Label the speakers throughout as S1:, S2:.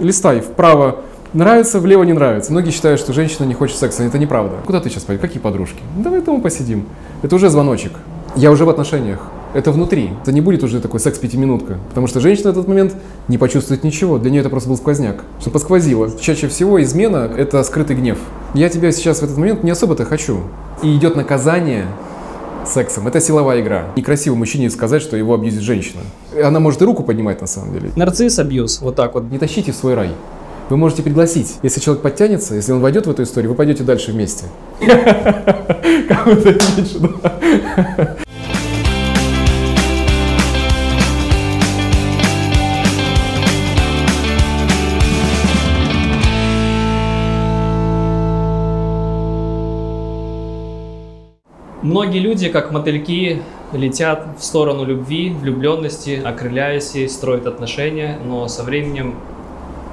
S1: листай вправо нравится, влево не нравится. Многие считают, что женщина не хочет секса. Это неправда. Куда ты сейчас пойдешь? Какие подружки? Давай дома посидим. Это уже звоночек. Я уже в отношениях. Это внутри. Это не будет уже такой секс-пятиминутка. Потому что женщина в этот момент не почувствует ничего. Для нее это просто был сквозняк. Что посквозило. Чаще всего измена – это скрытый гнев. Я тебя сейчас в этот момент не особо-то хочу. И идет наказание сексом. Это силовая игра. Некрасиво мужчине сказать, что его абьюзит женщина. Она может и руку поднимать на самом деле.
S2: Нарцисс абьюз, вот так вот.
S1: Не тащите в свой рай. Вы можете пригласить. Если человек подтянется, если он войдет в эту историю, вы пойдете дальше вместе. Кого-то меньше,
S2: Многие люди, как мотыльки, летят в сторону любви, влюбленности, окрыляясь и строят отношения, но со временем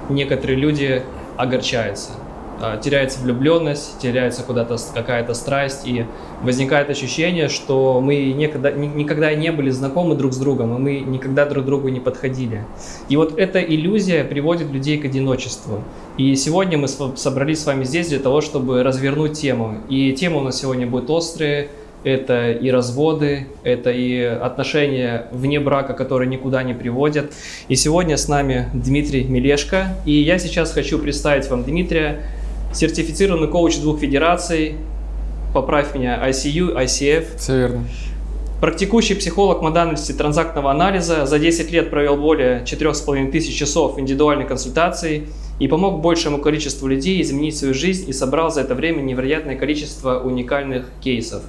S2: некоторые люди огорчаются. А, теряется влюбленность, теряется куда-то какая-то страсть, и возникает ощущение, что мы никогда, никогда не были знакомы друг с другом, и мы никогда друг другу не подходили. И вот эта иллюзия приводит людей к одиночеству. И сегодня мы собрались с вами здесь для того, чтобы развернуть тему. И тема у нас сегодня будет острая, это и разводы, это и отношения вне брака, которые никуда не приводят. И сегодня с нами Дмитрий Мелешко, и я сейчас хочу представить вам Дмитрия, сертифицированный коуч двух федераций, поправь меня, ICU, ICF.
S1: Все верно.
S2: Практикующий психолог модальности транзактного анализа, за 10 лет провел более 4,5 тысяч часов индивидуальной консультации и помог большему количеству людей изменить свою жизнь и собрал за это время невероятное количество уникальных кейсов.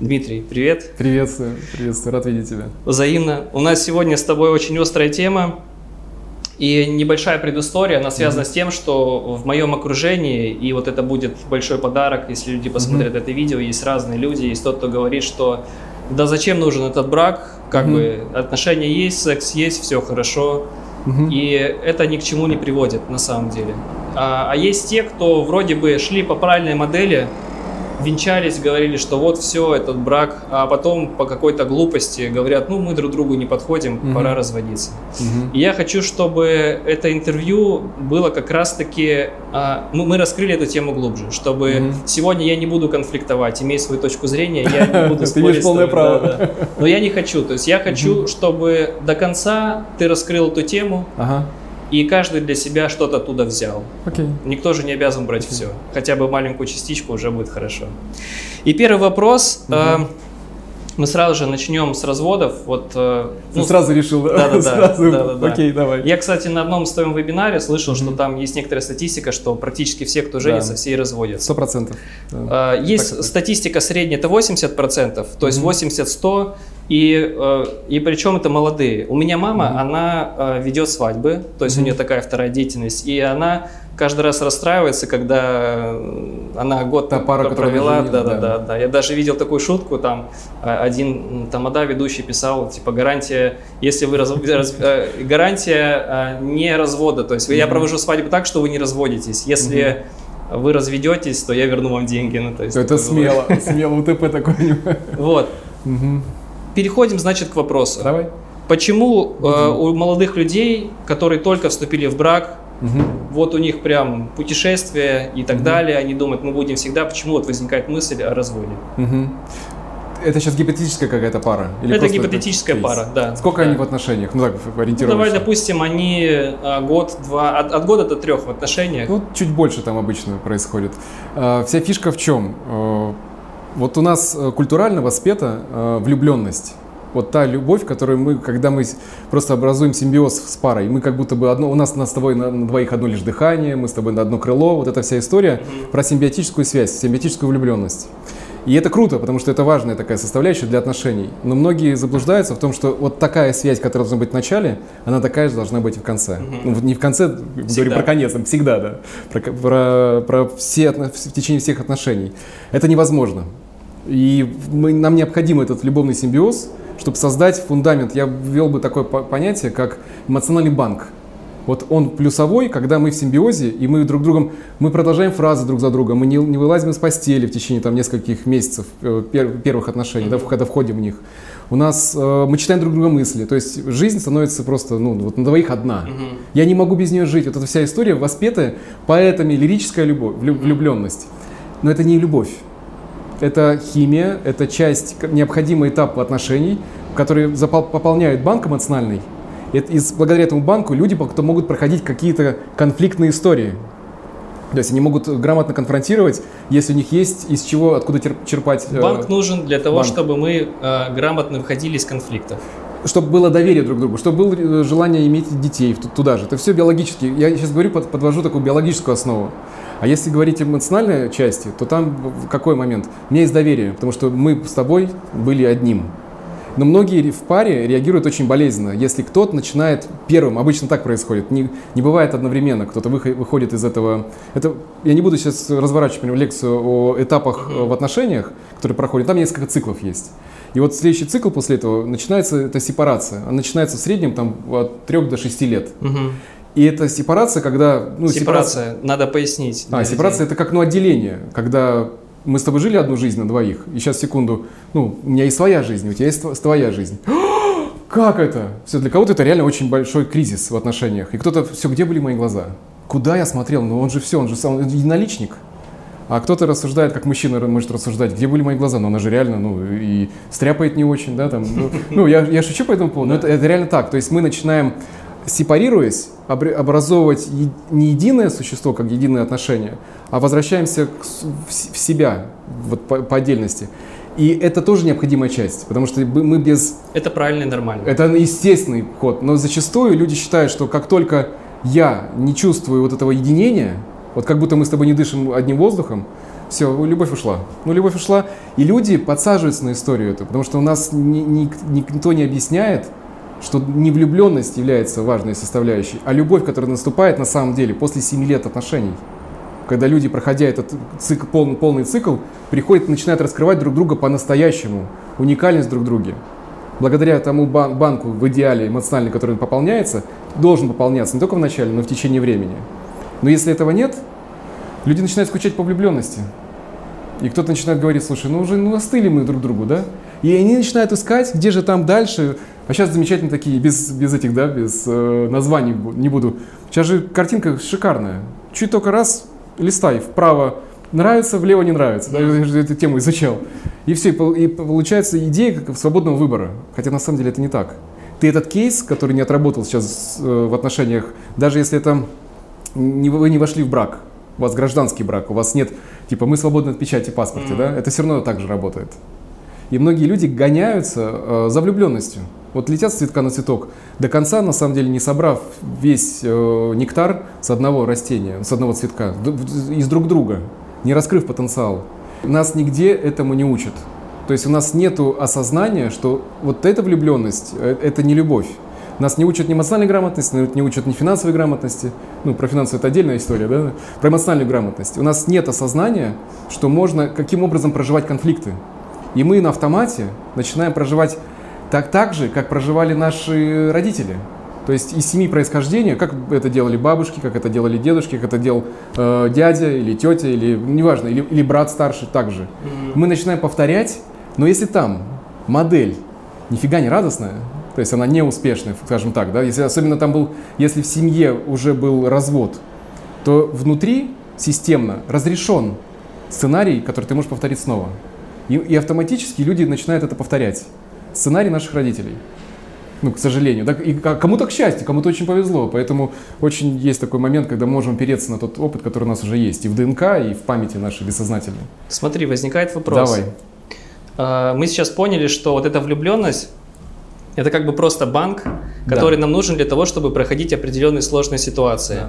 S2: Дмитрий, привет.
S1: Приветствую, приветствую, рад видеть тебя.
S2: Взаимно. У нас сегодня с тобой очень острая тема. И небольшая предыстория, она связана mm-hmm. с тем, что в моем окружении, и вот это будет большой подарок, если люди посмотрят mm-hmm. это видео, есть разные люди, есть тот, кто говорит, что да зачем нужен этот брак, как mm-hmm. бы отношения есть, секс есть, все хорошо, mm-hmm. и это ни к чему не приводит на самом деле. А, а есть те, кто вроде бы шли по правильной модели, венчались, говорили, что вот все, этот брак, а потом по какой-то глупости говорят, ну мы друг другу не подходим, угу. пора разводиться. Угу. И я хочу, чтобы это интервью было как раз-таки, а, ну, мы раскрыли эту тему глубже, чтобы угу. сегодня я не буду конфликтовать, иметь свою точку зрения, я не буду
S1: спорить. Ты имеешь полное право.
S2: Но я не хочу, то есть я хочу, чтобы до конца ты раскрыл эту тему, и каждый для себя что-то оттуда взял.
S1: Okay.
S2: Никто же не обязан брать okay. все. Хотя бы маленькую частичку уже будет хорошо. И первый вопрос. Uh-huh. Э, мы сразу же начнем с разводов. Вот,
S1: э, ну, сразу решил,
S2: да? Да, да,
S1: сразу.
S2: да, да, да.
S1: Окей, давай.
S2: Я, кстати, на одном из твоем вебинаре слышал, mm-hmm. что там есть некоторая статистика, что практически все, кто женится, да. все и разводятся.
S1: Сто процентов.
S2: Да. Э, есть так, статистика средняя, это 80 процентов, то есть mm-hmm. 80-100 и, э, и причем это молодые. У меня мама, mm-hmm. она ведет свадьбы, то есть mm-hmm. у нее такая вторая деятельность, и она каждый раз расстраивается, когда она год
S1: Та пара,
S2: провела. Да, да, да, да. Я даже видел такую шутку, там э, один тамада ведущий писал, типа гарантия, если вы раз, раз, гарантия не развода, то есть я провожу свадьбу так, что вы не разводитесь. Если вы разведетесь, то я верну вам деньги. Ну, то есть,
S1: это смело, смело, УТП такой.
S2: Вот. Переходим, значит, к вопросу.
S1: Давай.
S2: Почему э, у молодых людей, которые только вступили в брак, угу. вот у них прям путешествие и так угу. далее, они думают, мы будем всегда, почему вот возникает мысль о разводе?
S1: Угу. Это сейчас гипотетическая какая-то пара?
S2: Или это гипотетическая это пара, да.
S1: Сколько
S2: да.
S1: они в отношениях? Ну так, ориентировочно.
S2: Ну, давай, допустим, они а, год-два, от, от года до трех в отношениях.
S1: Ну, чуть больше там обычно происходит. А, вся фишка в чем? А, вот у нас э, культурально воспета влюбленность. Вот та любовь, которую мы, когда мы просто образуем симбиоз с парой, мы как будто бы одно, у нас, у нас с тобой на, на двоих одно лишь дыхание, мы с тобой на одно крыло, вот эта вся история mm-hmm. про симбиотическую связь, симбиотическую влюбленность. И это круто, потому что это важная такая составляющая для отношений. Но многие заблуждаются в том, что вот такая связь, которая должна быть в начале, она такая же должна быть и в конце. Угу. Ну, не в конце, всегда. говорю про конец, а всегда, да. Про, про, про все, в течение всех отношений. Это невозможно. И мы, нам необходим этот любовный симбиоз, чтобы создать фундамент. Я ввел бы такое понятие, как эмоциональный банк. Вот он плюсовой, когда мы в симбиозе, и мы друг другом, мы продолжаем фразы друг за другом, мы не, не вылазим из постели в течение там нескольких месяцев э, пер, первых отношений, mm-hmm. да, когда входим в них. у нас э, мы читаем друг друга мысли, то есть жизнь становится просто, ну, вот на двоих одна.
S2: Мгм.
S1: Я не могу без нее жить. Вот эта вся история воспетая поэтами, лирическая любовь, влю- влюбленность. Но это не любовь. Это химия, это часть, необходимый этап отношений, который пополняет банк эмоциональный. И, благодаря этому банку люди могут проходить какие-то конфликтные истории. То есть они могут грамотно конфронтировать, если у них есть из чего, откуда черпать. э,
S2: Банк нужен для того,
S1: банк.
S2: чтобы мы э, грамотно выходили из конфликтов.
S1: чтобы было доверие друг к другу, чтобы было э, желание иметь детей ту- туда же. Это все биологически. Я сейчас говорю, под- подвожу такую биологическую основу. А если говорить о эмоциональной части, то там какой момент? У меня есть доверие, потому что мы с тобой были одним. Но многие в паре реагируют очень болезненно. Если кто-то начинает первым, обычно так происходит, не, не бывает одновременно, кто-то выхо- выходит из этого. Это, я не буду сейчас разворачивать прям лекцию о этапах э, в отношениях, которые проходят. Там несколько циклов есть. И вот следующий цикл после этого начинается эта сепарация. Она начинается в среднем там от 3 до 6 лет.
S2: Мгм.
S1: И это сепарация, когда... Ну,
S2: сепарация, надо пояснить.
S1: а, сепарация это как ну, отделение, когда мы с тобой жили одну жизнь на двоих, и сейчас секунду, ну, у меня есть своя жизнь, у тебя есть тв- твоя жизнь. Как это? Все, для кого-то это реально очень большой кризис в отношениях. И кто-то, все, где были мои глаза? Куда я смотрел? Ну, он же все, он же сам, он единоличник. А кто-то рассуждает, как мужчина может рассуждать, где были мои глаза, но она же реально, ну, и стряпает не очень, да, там, ну, ну, я, я шучу по этому поводу, но это, это реально так, то есть мы начинаем, сепарируясь, образовывать не единое существо, как единое отношение, а возвращаемся в, себя, вот по, по отдельности. И это тоже необходимая часть, потому что мы мы без
S2: Это правильно и нормально.
S1: это естественный ход, но зачастую люди считают, что как только я не чувствую вот этого единения, вот как будто мы с тобой не дышим одним воздухом, все, любовь ушла. Ну, любовь ушла, и люди подсаживаются на историю эту, потому что у нас ни- ни- никто не объясняет, что не влюбленность является важной составляющей, а любовь, которая наступает на самом деле после 7 лет отношений. Когда люди, проходя этот цикл, полный, полный цикл, приходят и начинают раскрывать друг друга по-настоящему, уникальность друг в друге благодаря тому бан- банку в идеале эмоциональный, который пополняется, должен пополняться не только в начале, но и в течение времени. Но если этого нет, люди начинают скучать по влюбленности. И кто-то начинает говорить, слушай, ну уже ну, остыли мы друг другу, да? И они начинают искать, где же там дальше. А сейчас замечательно такие, без, без этих, да, без э, названий не буду. Сейчас же картинка шикарная. Чуть только раз листай вправо нравится, влево не нравится. Да, я же эту тему изучал. И все, и пол- и получается идея как свободного выбора. Хотя на самом деле это не так. Ты этот кейс, который не отработал сейчас э, в отношениях, даже если это не, вы не вошли в брак, у вас гражданский брак, у вас нет, типа, мы свободны от печати паспорте,
S2: Мгм.
S1: да, это все равно так же работает. И многие люди гоняются э, за влюбленностью. Вот летят с цветка на цветок, до конца, на самом деле, не собрав весь э, нектар с одного растения, с одного цветка, из друг друга, не раскрыв потенциал. Нас нигде этому не учат. То есть у нас нет осознания, что вот эта влюбленность э, – это не любовь. Нас не учат ни эмоциональной грамотности, нас не учат ни финансовой грамотности. Ну, про финансовую это отдельная история, да? Про эмоциональную грамотность. У нас нет осознания, что можно каким образом проживать конфликты. И мы на автомате начинаем проживать так, так же, как проживали наши родители. То есть из семьи происхождения, как это делали бабушки, как это делали дедушки, как это делал э, дядя или тетя, или неважно, или, или брат старший также. Мы начинаем повторять, но если там модель нифига не радостная, то есть она не успешная, скажем так, да, если особенно там был, если в семье уже был развод, то внутри системно разрешен сценарий, который ты можешь повторить снова. И, и автоматически люди начинают это повторять. Сценарий наших родителей. Ну, к сожалению. Да, и кому-то к счастью, кому-то очень повезло. Поэтому очень есть такой момент, когда мы можем опереться на тот опыт, который у нас уже есть. И в ДНК, и в памяти нашей бессознательной.
S2: Смотри, возникает вопрос.
S1: Давай.
S2: А, Мы сейчас поняли, что вот эта влюбленность это как бы просто банк, который нам нужен для того, чтобы проходить определенные сложные ситуации.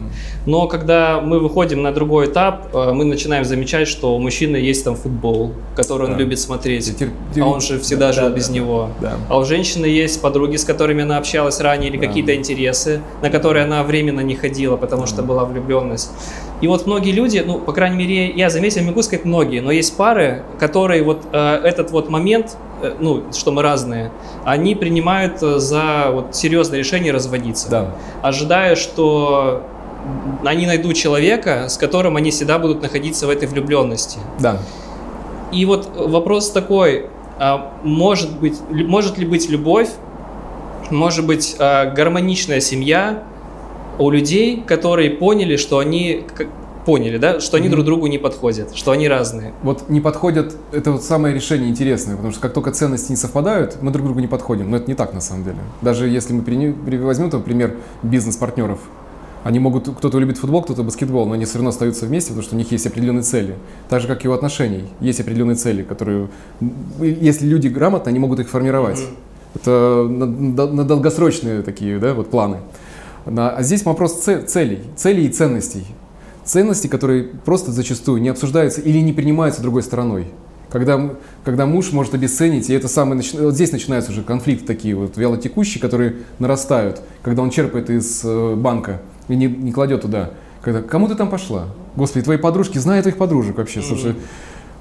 S2: Но когда мы выходим на другой этап, э, мы начинаем замечать, что у мужчины есть там футбол, который он
S1: Да.
S2: любит смотреть,
S1: Тер-
S2: а он же всегда
S1: Да,
S2: жил
S1: да,
S2: без
S1: да.
S2: него.
S1: Да.
S2: А у женщины есть подруги, с которыми она общалась ранее, или
S1: Да.
S2: какие-то интересы, на которые она временно не ходила, потому что была влюбленность. И вот многие люди, ну, по крайней мере, я заметил, могу сказать многие, но есть пары, которые вот э, этот вот момент, э, ну, что мы разные, они принимают э, за вот серьезное решение разводиться,
S1: Да.
S2: ожидая, что они найдут человека, с которым они всегда будут находиться в этой влюбленности.
S1: Да.
S2: И вот вопрос такой, а, может, быть, может ли быть любовь, может быть а, гармоничная семья у людей, которые поняли, что они поняли, да, что они mm-hmm. друг другу не подходят, что они разные.
S1: Вот не подходят, это вот самое решение интересное, потому что как только ценности не совпадают, мы друг другу не подходим. Но это не так на самом деле. Даже если мы возьмем, например, бизнес-партнеров, они могут, кто-то любит футбол, кто-то баскетбол, но они все равно остаются вместе, потому что у них есть определенные цели. Так же, как и у отношений. Есть определенные цели, которые, если люди грамотно, они могут их формировать. Mm-hmm. Это на, на долгосрочные такие да, вот планы. А здесь вопрос целей, целей и ценностей. Ценности, которые просто зачастую не обсуждаются или не принимаются другой стороной. Когда, когда муж может обесценить, и это самое, вот здесь начинаются уже конфликты такие вот вялотекущие, которые нарастают, когда он черпает из э, банка и не, не кладет туда. Когда, кому ты там пошла? Господи, твои подружки знают твоих подружек вообще, слушай.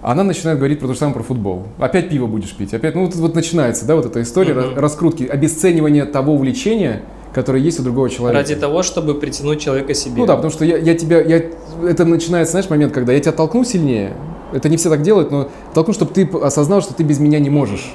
S1: Она начинает говорить про то же самое про футбол. Опять пиво будешь пить. Опять, ну вот, вот начинается, да, вот эта история mm-hmm. раскрутки, обесценивания того увлечения, которое есть у другого человека.
S2: Ради того, чтобы притянуть человека себе.
S1: Ну да, потому что я, я тебя, я, это начинается, знаешь, момент, когда я тебя толкну сильнее. Это не все так делают, но толкну, чтобы ты осознал, что ты без меня не можешь.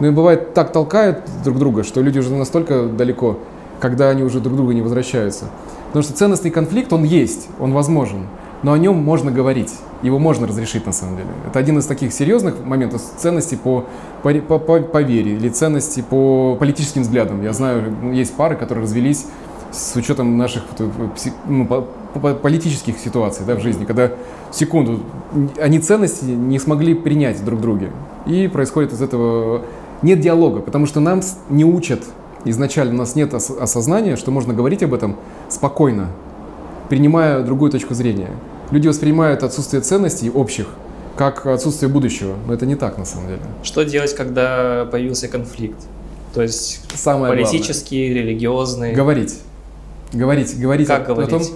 S1: Ну и бывает так толкают друг друга, что люди уже настолько далеко, когда они уже друг друга не возвращаются. Потому что ценностный конфликт, он есть, он возможен, но о нем можно говорить, его можно разрешить на самом деле. Это один из таких серьезных моментов ценностей по, по, по, по, вере или ценности по политическим взглядам. Я знаю, есть пары, которые развелись с учетом наших ну, политических ситуаций да, в жизни, когда секунду они ценности не смогли принять друг друга. И происходит из этого нет диалога, потому что нам не учат изначально у нас нет осознания, что можно говорить об этом спокойно, принимая другую точку зрения. Люди воспринимают отсутствие ценностей общих как отсутствие будущего, но это не так на самом деле.
S2: Что делать, когда появился конфликт? То есть Самое политический, главное. религиозный?
S1: Говорить. Говорить, говорить.
S2: Как о, говорить? О том,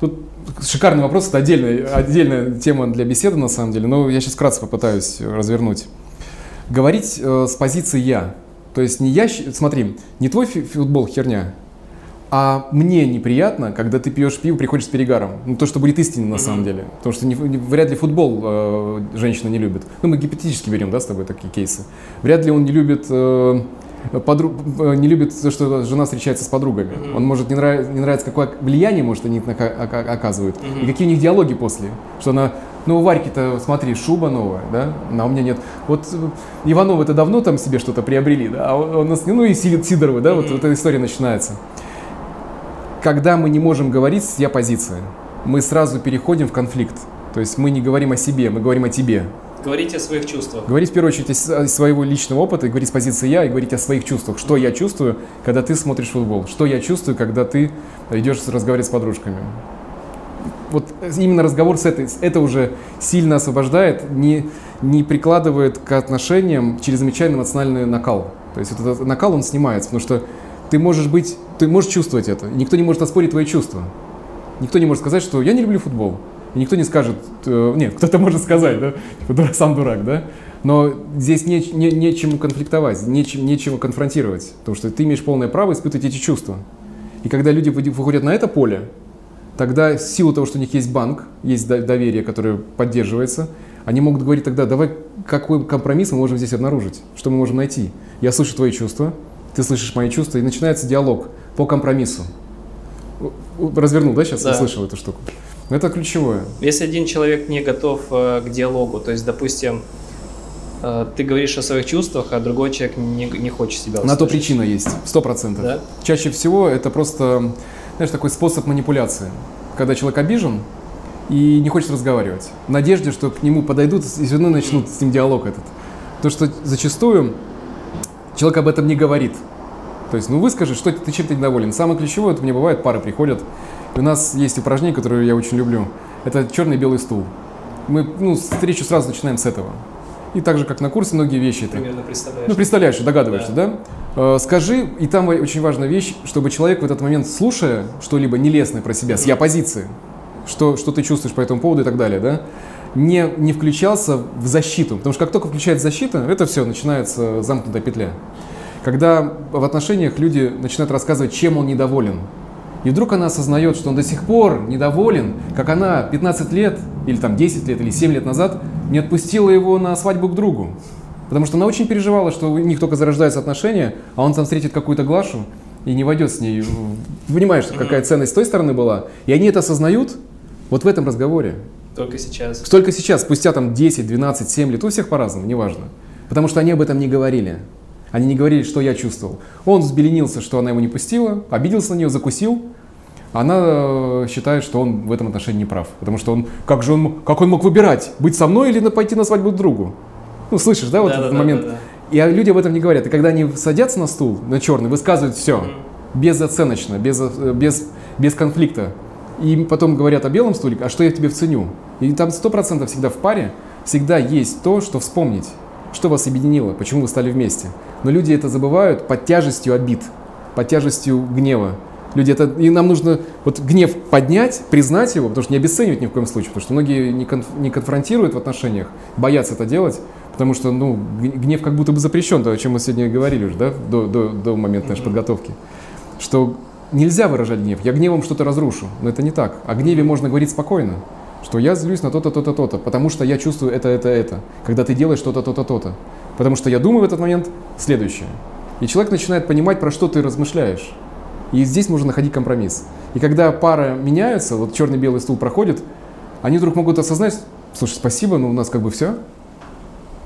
S1: тут шикарный вопрос, это отдельная, отдельная тема для беседы на самом деле, но я сейчас вкратце попытаюсь развернуть. Говорить э, с позиции «я», то есть не я, смотри, не твой футбол херня, а мне неприятно, когда ты пьешь пиво, приходишь с перегаром. Ну, то, что будет истинно на самом деле. Потому что не, не, вряд ли футбол э, женщина не любит. Ну, мы гипотетически берем, да, с тобой такие кейсы. Вряд ли он не любит... Э, подруг, э, не любит то, что жена встречается с подругами. Mm-hmm. Он может не, нрав, не нравится, какое влияние может они оказывают. Mm-hmm. И какие у них диалоги после. Что она ну, у Варьки-то, смотри, шуба новая, да, а у меня нет. Вот э, Ивановы-то давно там себе что-то приобрели, да, а у нас, ну и Сидоровы, да, mm-hmm. вот, вот эта история начинается. Когда мы не можем говорить с я позиция, мы сразу переходим в конфликт. То есть мы не говорим о себе, мы говорим о тебе.
S2: Говорить о своих чувствах.
S1: Говорить в первую очередь о своего личного опыта, и говорить с позиции я, и говорить о своих чувствах. Что я чувствую, когда ты смотришь футбол? Что я чувствую, когда ты идешь разговаривать с подружками? вот именно разговор с этой, это уже сильно освобождает, не, не прикладывает к отношениям чрезвычайно эмоциональный накал. То есть вот этот накал, он снимается, потому что ты можешь быть, ты можешь чувствовать это, никто не может оспорить твои чувства. Никто не может сказать, что я не люблю футбол. И никто не скажет, э, нет, кто-то может сказать, да, типа, сам дурак, да, но здесь не, не, нечему конфликтовать, нечем, нечего конфронтировать, потому что ты имеешь полное право испытывать эти чувства. И когда люди выходят на это поле, тогда в силу того, что у них есть банк, есть доверие, которое поддерживается, они могут говорить тогда, давай, какой компромисс мы можем здесь обнаружить, что мы можем найти. Я слышу твои чувства, ты слышишь мои чувства, и начинается диалог по компромиссу. Развернул, да, сейчас да. услышал эту штуку? Это ключевое.
S2: Если один человек не готов э, к диалогу, то есть, допустим, э, ты говоришь о своих чувствах, а другой человек не, не хочет себя услышать.
S1: На то причина есть, сто процентов. Да? Чаще всего это просто знаешь, такой способ манипуляции. Когда человек обижен и не хочет разговаривать. В надежде, что к нему подойдут и все равно начнут с ним диалог этот. То, что зачастую человек об этом не говорит. То есть, ну выскажи, что ты чем то недоволен. Самое ключевое, это мне бывает, пары приходят. И у нас есть упражнение, которое я очень люблю. Это черный белый стул. Мы ну, встречу сразу начинаем с этого. И так же, как на курсе, многие вещи.
S2: Примерно представляешь.
S1: Ну, представляешь, догадываешься, да? да? Э, скажи, и там очень важная вещь, чтобы человек в этот момент, слушая что-либо нелестное про себя, с я позиции, что, что ты чувствуешь по этому поводу и так далее, да, не, не включался в защиту. Потому что как только включается защита, это все, начинается замкнутая петля. Когда в отношениях люди начинают рассказывать, чем он недоволен. И вдруг она осознает, что он до сих пор недоволен, как она 15 лет, или там 10 лет, или 7 лет назад не отпустила его на свадьбу к другу. Потому что она очень переживала, что у них только зарождаются отношения, а он там встретит какую-то Глашу и не войдет с ней. Понимаешь, какая ценность с той стороны была? И они это осознают вот в этом разговоре.
S2: Только сейчас.
S1: Только сейчас, спустя там 10, 12, 7 лет, у всех по-разному, неважно. Потому что они об этом не говорили. Они не говорили, что я чувствовал. Он взбеленился, что она его не пустила, обиделся на нее, закусил. Она э, считает, что он в этом отношении не прав. Потому что он, как же он, как он мог выбирать, быть со мной или пойти на свадьбу к другу? Ну, слышишь, да, вот
S2: Да,
S1: этот
S2: да,
S1: момент?
S2: да, да.
S1: И люди об этом не говорят. И когда они садятся на стул, на черный, высказывают все, безоценочно, без, э, без, без конфликта. И потом говорят о белом стуле, а что я тебе вценю? И там сто процентов всегда в паре, всегда есть то, что вспомнить, что вас объединило, почему вы стали вместе. Но люди это забывают под тяжестью обид, под тяжестью гнева. Люди это, и нам нужно вот гнев поднять, признать его, потому что не обесценивать ни в коем случае, потому что многие не, конф- не конфронтируют в отношениях, боятся это делать, потому что, ну, гнев как будто бы запрещен, то, о чем мы сегодня говорили уже, да, до, до, до момента нашей подготовки, что нельзя выражать гнев, я гневом что-то разрушу, но это не так. О гневе можно говорить спокойно, что я злюсь на то-то, то-то, то-то, потому что я чувствую это, это, это, когда ты делаешь что-то, то-то, то-то, потому что я думаю в этот момент следующее. И человек начинает понимать, про что ты размышляешь. И здесь можно находить компромисс. И когда пара меняется, вот черный-белый стул проходит, они вдруг могут осознать, слушай, спасибо, но у нас как бы все.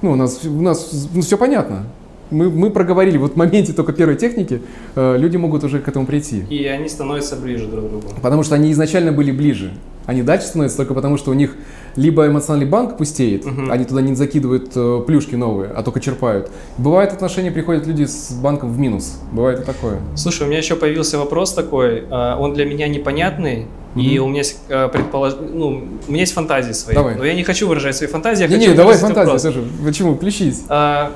S1: Ну, у нас, у нас ну, все понятно. Мы, мы проговорили, вот в моменте только первой техники э, люди могут уже к этому прийти.
S2: И они становятся ближе друг к другу.
S1: Потому что они изначально были ближе. Они дальше становятся только потому, что у них либо эмоциональный банк пустеет,
S2: Мгм.
S1: они туда не закидывают э, плюшки новые, а только черпают. Бывает отношения, приходят люди с банком в минус. Бывает и такое.
S2: Слушай, у меня еще появился вопрос такой, а, он для меня непонятный, и
S1: Мгм.
S2: у меня есть а, предполож... ну, у меня есть фантазии свои,
S1: Давай.
S2: но я не хочу выражать свои фантазии, я
S1: Не,
S2: хочу
S1: не, давай
S2: вопрос.
S1: тоже. Почему? Включись.
S2: А,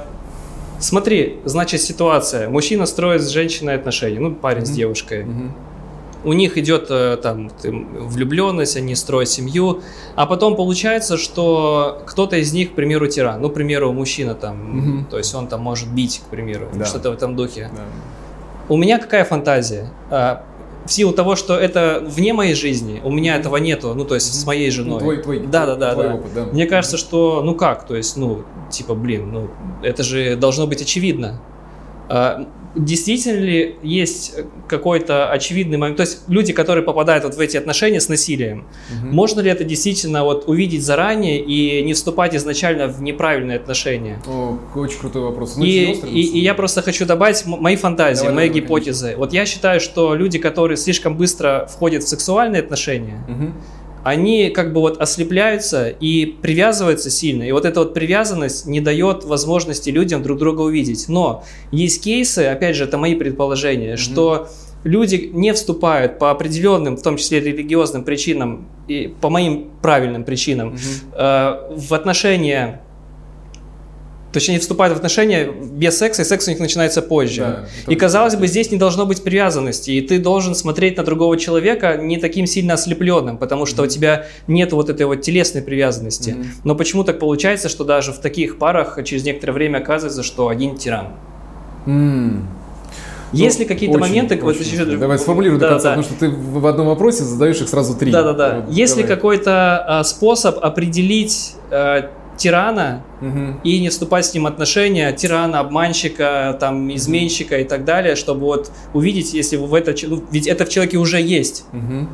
S2: смотри, значит ситуация, мужчина строит с женщиной отношения, ну парень с
S1: Мгм.
S2: девушкой,
S1: Мгм.
S2: у них идет э, там влюбленность, они строят семью, а потом получается, что кто-то из них, к примеру, тиран, ну, к примеру, мужчина там,
S1: Мгм.
S2: то есть он там может бить, к примеру,
S1: Да.
S2: что-то в этом духе.
S1: Да.
S2: У меня какая фантазия? А, в силу того, что это вне моей жизни, у меня этого нету, ну, то есть с моей женой.
S1: Ну, твой, твой,
S2: да, да, да,
S1: твой
S2: да.
S1: опыт, да.
S2: Мне кажется, что, ну как, то есть, ну, типа, блин, ну, это же должно быть очевидно. Действительно ли есть какой-то очевидный момент, то есть люди, которые попадают вот в эти отношения с насилием,
S1: Мгм.
S2: можно ли это действительно вот увидеть заранее и не вступать изначально в неправильные отношения?
S1: О, очень крутой вопрос. Он
S2: И,
S1: острый,
S2: и- и я просто хочу добавить мои фантазии,
S1: Давай,
S2: мои
S1: давай,
S2: гипотезы. Вот я считаю, что люди, которые слишком быстро входят в сексуальные отношения,
S1: Мгм.
S2: Они как бы вот ослепляются и привязываются сильно. И вот эта вот привязанность не дает возможности людям друг друга увидеть. Но есть кейсы, опять же, это мои предположения, что люди не вступают по определенным, в том числе религиозным причинам и по моим правильным причинам,
S1: Мгм.
S2: э, в отношения, точнее, вступают в отношения без секса, и секс у них начинается позже.
S1: Да,
S2: и казалось бы, здесь не должно быть привязанности, и ты должен смотреть на другого человека не таким сильно ослепленным, потому что у тебя нет вот этой вот телесной привязанности.
S1: Мгм.
S2: Но почему так получается, что даже в таких парах через некоторое время оказывается, что один тиран? Есть
S1: Ну,
S2: ли какие-то
S1: очень,
S2: моменты... вот
S1: очень
S2: еще-
S1: сложно. Давай сформулируй до
S2: Да,
S1: конца,
S2: да.
S1: потому что ты в одном вопросе задаешь их сразу три.
S2: Да-да-да.
S1: Вот,
S2: Есть ли какой-то а, способ определить а, тирана
S1: Мгм.
S2: и не вступать с ним в отношения, тирана, обманщика, там, изменщика и так далее, чтобы вот увидеть, если в это... ну, ведь это в человеке уже есть.
S1: Мгм.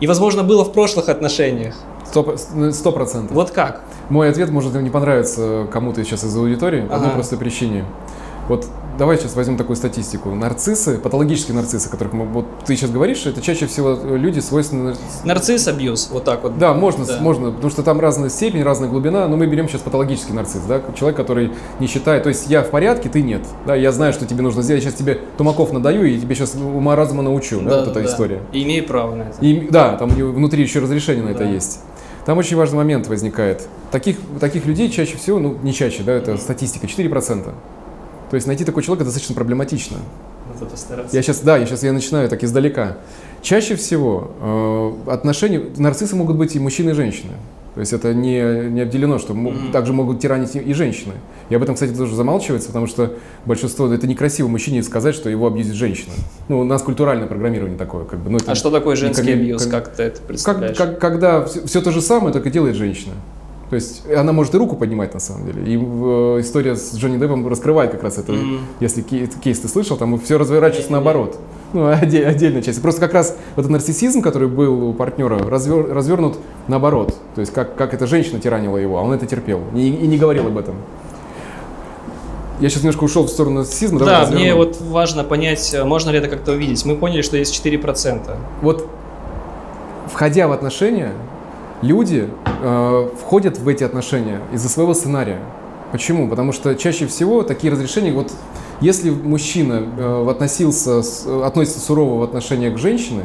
S2: И, возможно, было в прошлых отношениях.
S1: Сто ну, процентов.
S2: Вот как?
S1: Мой ответ может не понравиться кому-то сейчас из аудитории по одной
S2: Ага.
S1: простой причине. Вот давай сейчас возьмем такую статистику. Нарциссы, патологические нарциссы, о которых мы, вот ты сейчас говоришь, это чаще всего люди свойственны...
S2: Нарцисс, абьюз, вот так вот.
S1: Да, можно,
S2: Да.
S1: можно, потому что там разная степень, разная глубина, но мы берем сейчас патологический нарцисс, да, человек, который не считает, то есть я в порядке, ты нет, да, я знаю, что тебе нужно сделать, я сейчас тебе тумаков надаю и тебе сейчас ума разума научу, да, вот эта история.
S2: И имею право на это.
S1: И, да, там внутри еще разрешение на это
S2: Да.
S1: есть. Там очень важный момент возникает. Таких, таких людей чаще всего, ну не чаще, да, это статистика, 4%. То есть найти такого человека достаточно проблематично.
S2: Надо постараться.
S1: Я сейчас, да, я сейчас я начинаю так издалека. Чаще всего э, отношения, нарциссы могут быть и мужчины, и женщины. То есть это не, не обделено, что
S2: Мгм.
S1: также могут тиранить и, женщины. И об этом, кстати, тоже замалчивается, потому что большинство, это некрасиво мужчине сказать, что его абьюзит женщина. Ну, у нас культуральное программирование такое, как бы. Ну, это
S2: А что такое женский
S1: коммен-
S2: абьюз?
S1: ком-
S2: Как ты это
S1: как,
S2: представляешь?
S1: как- когда все, то же самое, только делает женщина. То есть она может и руку поднимать на самом деле. И э, история с Джонни Деппом раскрывает как раз это.
S2: Мгм.
S1: Если кейс, кейс ты слышал, там все разворачивается
S2: Не-не-не.
S1: наоборот. Ну, отдель- отдельная часть. Просто как раз этот нарциссизм, который был у партнера, развер- развернут наоборот. То есть как, как эта женщина тиранила его, а он это терпел и, и не говорил об этом. Я сейчас немножко ушел в сторону нарциссизма.
S2: Да, мне вот важно понять, э, можно ли это как-то увидеть. Мы поняли, что есть 4%.
S1: Вот входя в отношения, люди э, входят в эти отношения из-за своего сценария. Почему? Потому что чаще всего такие разрешения, вот если мужчина э, относился, с- относится сурово в отношении к женщине,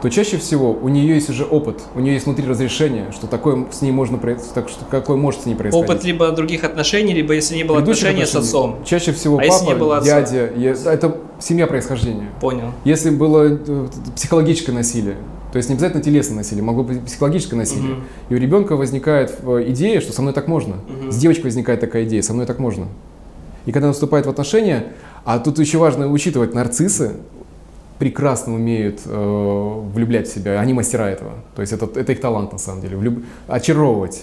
S1: то чаще всего у нее есть уже опыт, у нее есть внутри разрешение, что такое с ней можно, так что какое может с ней происходить.
S2: Опыт либо других отношений, либо если не было
S1: Предыдущих
S2: отношений с отцом.
S1: Чаще всего
S2: А если
S1: папа,
S2: не было отца?
S1: дядя, е- это семья происхождения.
S2: Понял.
S1: Если было э, психологическое насилие, то есть не обязательно телесное насилие, могло быть психологическое насилие,
S2: Мгм.
S1: и у ребенка возникает э, идея, что со мной так можно.
S2: Мгм.
S1: С девочкой возникает такая идея, со мной так можно. И когда он вступает в отношения, а тут еще важно учитывать, нарциссы прекрасно умеют э, влюблять в себя, они мастера этого. То есть это, это их талант на самом деле, влюб- очаровывать.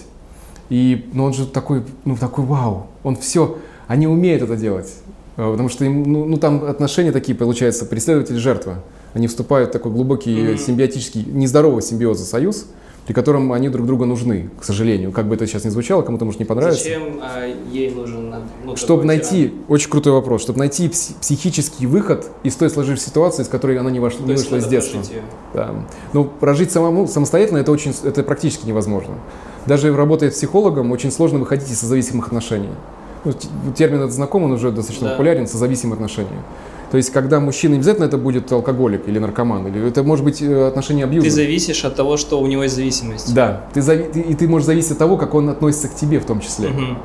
S1: И, ну он же такой, ну такой вау, он все, они умеют это делать. Э, Потому что им, ну, ну, там отношения такие, получается, преследователь и жертва. Они вступают в такой глубокий
S2: Мгм.
S1: симбиотический, нездоровый симбиоза союз, при котором они друг другу нужны, к сожалению. Как бы это сейчас не звучало, кому-то может не понравится.
S2: Зачем а, ей нужен ну,
S1: Чтобы найти,
S2: тиран?
S1: очень крутой вопрос, чтобы найти пси- психический выход из той сложившейся ситуации, из которой она не, вошла,
S2: То
S1: не вышла
S2: надо
S1: детства. Да. Ну, прожить самому самостоятельно это очень, это практически невозможно. Даже работая психологом, очень сложно выходить из созависимых отношений. Ну, термин этот знаком, он уже достаточно
S2: Да.
S1: популярен, созависимые отношения. То есть, когда мужчина, обязательно это будет алкоголик или наркоман, или это может быть э, отношение абьюза.
S2: Ты зависишь от того, что у него есть зависимость.
S1: Да, ты зави- и ты можешь зависеть от того, как он относится к тебе в том числе.
S2: Мгм.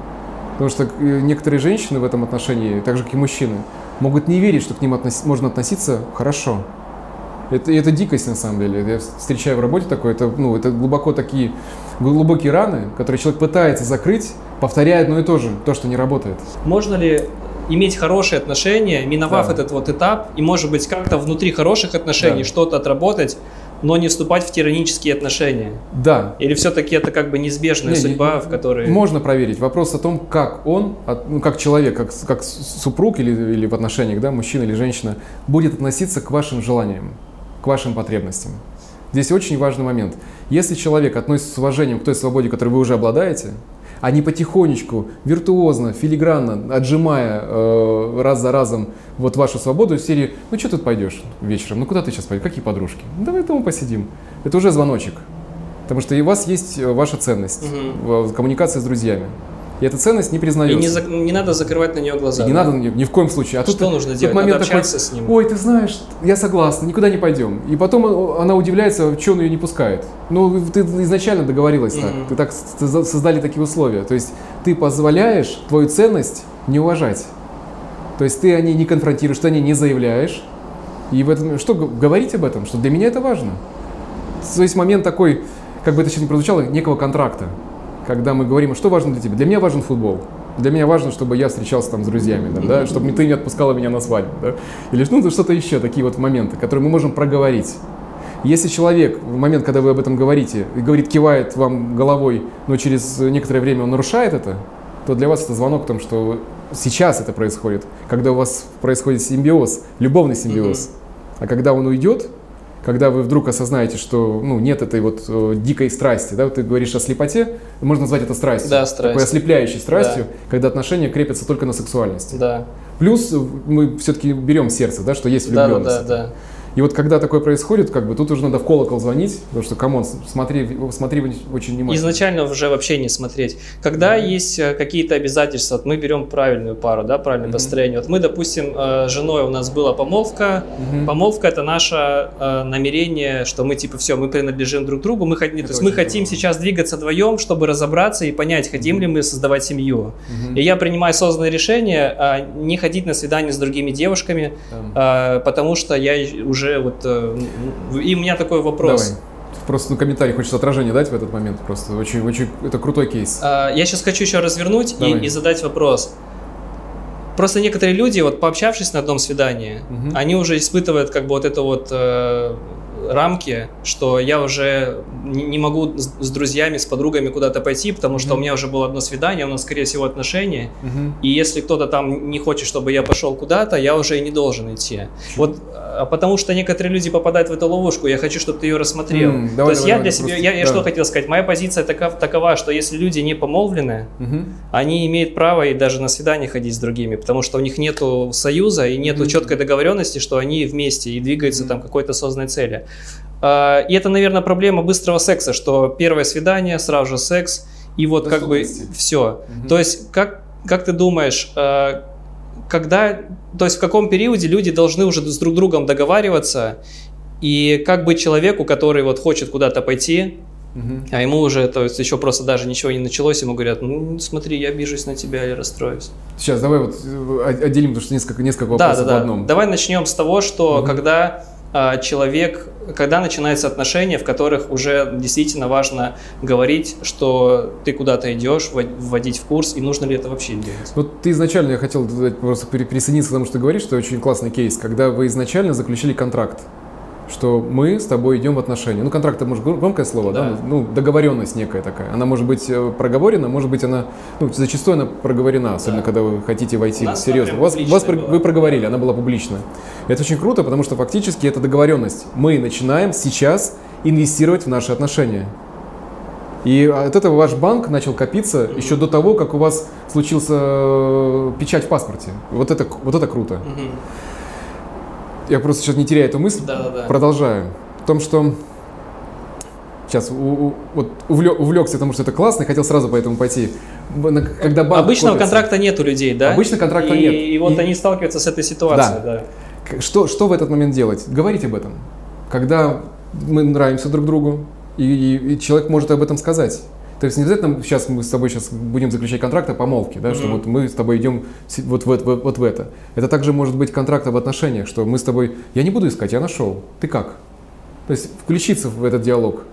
S1: Потому что э, некоторые женщины в этом отношении, так же как и мужчины, могут не верить, что к ним относ- можно относиться хорошо. Это, это дикость на самом деле. Я встречаю в работе такое, это, ну, это глубоко такие глубокие раны, которые человек пытается закрыть, повторяя одно и то же, то, что не работает.
S2: Можно ли иметь хорошие отношения, миновав
S1: Да.
S2: этот вот этап, и, может быть, как-то внутри хороших отношений
S1: Да.
S2: что-то отработать, но не вступать в тиранические отношения?
S1: Да,
S2: Или все-таки это как бы неизбежная
S1: Не, не,
S2: судьба, в которой...
S1: можно проверить. Вопрос о том, как он, ну, как человек, как, как супруг или, или в отношениях, да, мужчина или женщина, будет относиться к вашим желаниям, к вашим потребностям. Здесь очень важный момент. Если человек относится с уважением к той свободе, которой вы уже обладаете, не потихонечку, виртуозно, филигранно, отжимая э, раз за разом вот вашу свободу из серии, ну что тут пойдешь вечером, ну куда ты сейчас пойдешь, какие подружки? «Ну, давай дома посидим. Это уже звоночек. Потому что и у вас есть э, ваша ценность
S2: Мгм.
S1: в коммуникации с друзьями. И эта ценность не
S2: И
S1: признается.
S2: не, зак- не надо закрывать на нее глаза.
S1: И не
S2: да?
S1: надо ни, ни в коем случае. А
S2: Что
S1: тут,
S2: нужно
S1: тут
S2: делать?
S1: момент
S2: Надо
S1: такой,
S2: с ним.
S1: Ой, ты знаешь, я согласна, никуда не пойдем. И потом она удивляется, что он ее не пускает. Ну, ты изначально договорилась так.
S2: Мгм.
S1: Ты так создали такие условия. То есть ты позволяешь твою ценность не уважать. То есть ты о ней не конфронтируешь, ты о ней не заявляешь. И в этом, что говорить об этом, что для меня это важно. То есть момент такой, как бы это сейчас не прозвучало, некого контракта. Когда мы говорим, а что важно для тебя? Для меня важен футбол. Для меня важно, чтобы я встречался там с друзьями, там, да, чтобы ты не отпускала меня на свадьбу. Да? Или ну, что-то еще, такие вот моменты, которые мы можем проговорить. Если человек в момент, когда вы об этом говорите, и говорит, кивает вам головой, но через некоторое время он нарушает это, то для вас это звонок о том, что сейчас это происходит, когда у вас происходит симбиоз, любовный симбиоз. А когда он уйдет, когда вы вдруг осознаете, что ну, нет этой вот э, дикой страсти, да, вот ты говоришь о слепоте, можно назвать это страстью,
S2: Да, страсть.
S1: такой ослепляющей страстью, когда отношения крепятся только на сексуальности.
S2: Да,
S1: Плюс мы все-таки берем сердце, да, что есть
S2: да, да,
S1: влюбленность.
S2: да, да.
S1: И вот когда такое происходит, как бы тут уже надо в колокол звонить, потому что, come on, смотри, смотри очень внимательно.
S2: Изначально уже вообще не смотреть. Когда есть э, какие-то обязательства, вот мы берем правильную пару, да, правильное
S1: Мгм.
S2: построение. Вот мы, допустим, э, с женой у нас была помолвка.
S1: Мгм.
S2: Помолвка это наше э, намерение, что мы типа все, мы принадлежим друг другу, мы, то есть мы хотим
S1: здорово.
S2: сейчас двигаться вдвоем, чтобы разобраться и понять, хотим ли мы создавать семью.
S1: Мгм.
S2: И я принимаю осознанное решение не ходить на свидание с другими девушками, а, потому что я уже вот... э, И у меня такой вопрос.
S1: Давай. Просто ну, комментарий хочется отражение дать в этот момент. Просто очень, очень это крутой кейс.
S2: А, Я сейчас хочу еще развернуть и,
S1: Давай.
S2: и задать вопрос. Просто некоторые люди, вот пообщавшись на одном свидании,
S1: Мгм.
S2: они уже испытывают как бы вот это вот э, рамки, что я уже не могу с друзьями, с подругами куда-то пойти, потому что mm-hmm. у меня уже было одно свидание, у нас, скорее всего, отношения. Mm-hmm. И если кто-то там не хочет, чтобы я пошел куда-то, я уже и не должен идти. Mm-hmm. Вот а потому что некоторые люди попадают в эту ловушку, я хочу, чтобы ты ее рассмотрел. Mm, давай, То есть давай, я для себя, просто, я, я да. что хотел сказать, моя позиция такова, такова что если люди не помолвлены, угу. они имеют право и даже на свидание ходить с другими, потому что у них нет союза и нет угу. четкой договоренности, что они вместе и двигаются угу. там какой-то созданной цели. А, и это, наверное, проблема быстрого секса, что первое свидание, сразу же секс, и вот как бы все. Угу. То есть как, как ты думаешь, а, когда, то есть в каком периоде люди должны уже с друг другом договариваться, и как быть человеку, который вот хочет куда-то пойти, Угу. А ему уже, то есть еще просто даже ничего не началось, ему говорят, ну смотри, я обижусь на тебя или расстроюсь.
S1: Сейчас давай вот э, отделим, потому что несколько, несколько вопросов
S2: да, да,
S1: в одном.
S2: Давай начнем с того, что угу. когда человек, когда начинаются отношения, в которых уже действительно важно говорить, что ты куда-то идешь, вводить в курс, и нужно ли это вообще делать?
S1: Вот ты изначально, я хотел просто присоединиться к тому, что ты говоришь, что очень классный кейс, когда вы изначально заключили контракт что мы с тобой идем в отношения. Ну, контракт это может громкое слово, да. да? Ну, договоренность некая такая. Она может быть э, проговорена, может быть она, ну, зачастую она проговорена, особенно да. когда вы хотите войти у серьезно. У вас, вас вы проговорили, она была публичная. Это очень круто, потому что фактически это договоренность. Мы начинаем сейчас инвестировать в наши отношения. И от этого ваш банк начал копиться mm-hmm. еще до того, как у вас случился э, печать в паспорте. Вот это, вот это круто. Mm-hmm я просто сейчас не теряю эту мысль, да, да, да. продолжаю. В том, что сейчас у, у, вот увлек, увлекся, потому что это классно, хотел сразу по этому пойти.
S2: Когда банк Обычного копится, контракта нет у людей, да?
S1: Обычно контракта
S2: и,
S1: нет.
S2: И вот и, они сталкиваются с этой ситуацией, да.
S1: да. Что, что в этот момент делать? Говорить об этом. Когда мы нравимся друг другу, и, и, и человек может об этом сказать. То есть не обязательно сейчас мы с тобой сейчас будем заключать контракт о помолвке, да, mm-hmm. что вот мы с тобой идем вот в, вот, вот в это. Это также может быть контракт об отношениях, что мы с тобой, я не буду искать, я нашел, ты как? То есть включиться в этот диалог,